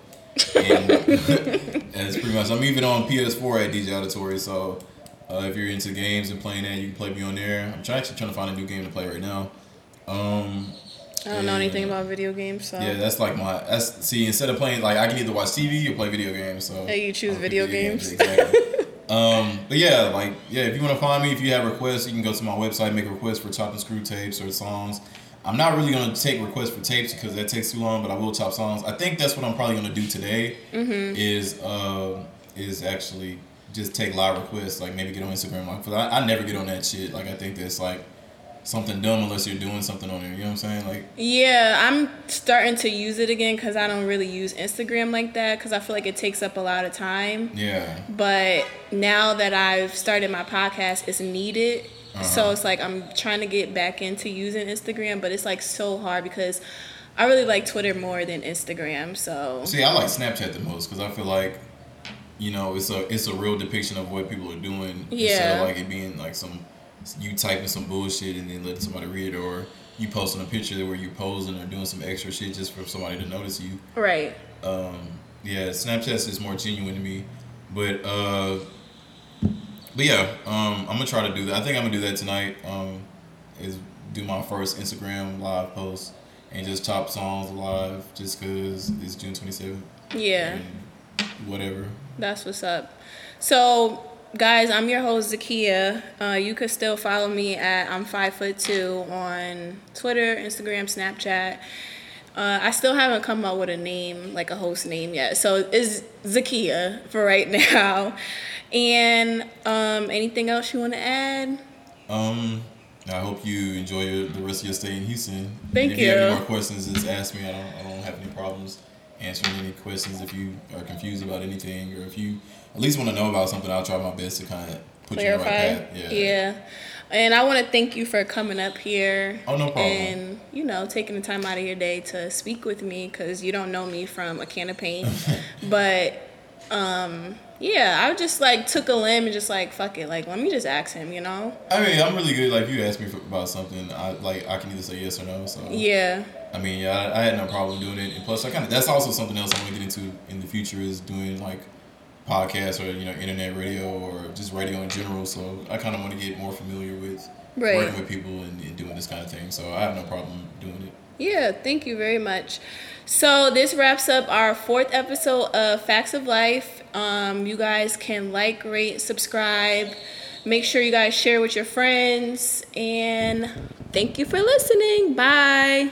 And [LAUGHS] that's pretty much. I'm even on PS4 at DJ Auditory, so uh, if you're into games and playing that, you can play me on there. I'm trying, actually trying to find a new game to play right now. Um, I don't know anything about video games, so yeah, that's like my. That's see. Instead of playing, like I can either watch TV or play video games. So hey, you choose I'll video games. exactly. [LAUGHS] um, but yeah, like yeah, if you want to find me, if you have requests, you can go to my website, make a request for and screw tapes or songs. I'm not really gonna take requests for tapes because that takes too long, but I will chop songs. I think that's what I'm probably gonna do today. Mm-hmm. Is uh, is actually just take live requests, like maybe get on Instagram. Like, 'cause I, I never get on that shit. Like I think that's like something dumb unless you're doing something on there. You know what I'm saying? Like Yeah, I'm starting to use it again because I don't really use Instagram like that because I feel like it takes up a lot of time. yeah. But now that I've started my podcast, it's needed. So Uh-huh. it's like I'm trying to get back into using Instagram, but it's like so hard because I really like Twitter more than Instagram. So See, I like Snapchat the most because I feel like, you know, it's a it's a real depiction of what people are doing instead of like it being like some you typing some bullshit and then letting somebody read it, or you posting a picture where you posing or doing some extra shit just for somebody to notice you. right, Um, yeah, Snapchat is more genuine to me, but uh, but yeah, um, I'm gonna try to do that. I think I'm gonna do that tonight. Um, is do my first Instagram live post and just top songs live, just cause it's June 27th. yeah, whatever. that's what's up. So guys, I'm your host Zakia. Uh, you could still follow me at I'm five foot two on Twitter, Instagram, Snapchat. Uh, I still haven't come up with a name, like a host name yet. So it's Zakia for right [LAUGHS] now. And um, anything else you want to add? Um, I hope you enjoy your, the rest of your stay in Houston. Thank if you. have you. any more questions, just ask me. I don't, I don't have any problems answering any questions. If you are confused about anything, or if you at least want to know about something, I'll try my best to kind of put you in the right path. Yeah. yeah. And I want to thank you for coming up here. Oh, no problem. And, you know, taking the time out of your day to speak with me because you don't know me from a can of paint. [LAUGHS] but um, yeah, I just like took a limb and just like fuck it, like let me just ask him, you know? I mean, I'm really good. Like, if you ask me for, about something, I like I can either say yes or no. So Yeah. I mean, yeah, I, I had no problem doing it. And plus, I kind of that's also something else I want to get into in the future is doing like podcasts or you know internet radio or just radio in general. So I kind of want to get more familiar with Right. working with people and, and doing this kind of thing. So I have no problem doing it. Yeah, thank you very much. So this wraps up our fourth episode of Facts of Life. Um, you guys can like, rate, subscribe. Make sure you guys share with your friends. And thank you for listening. Bye.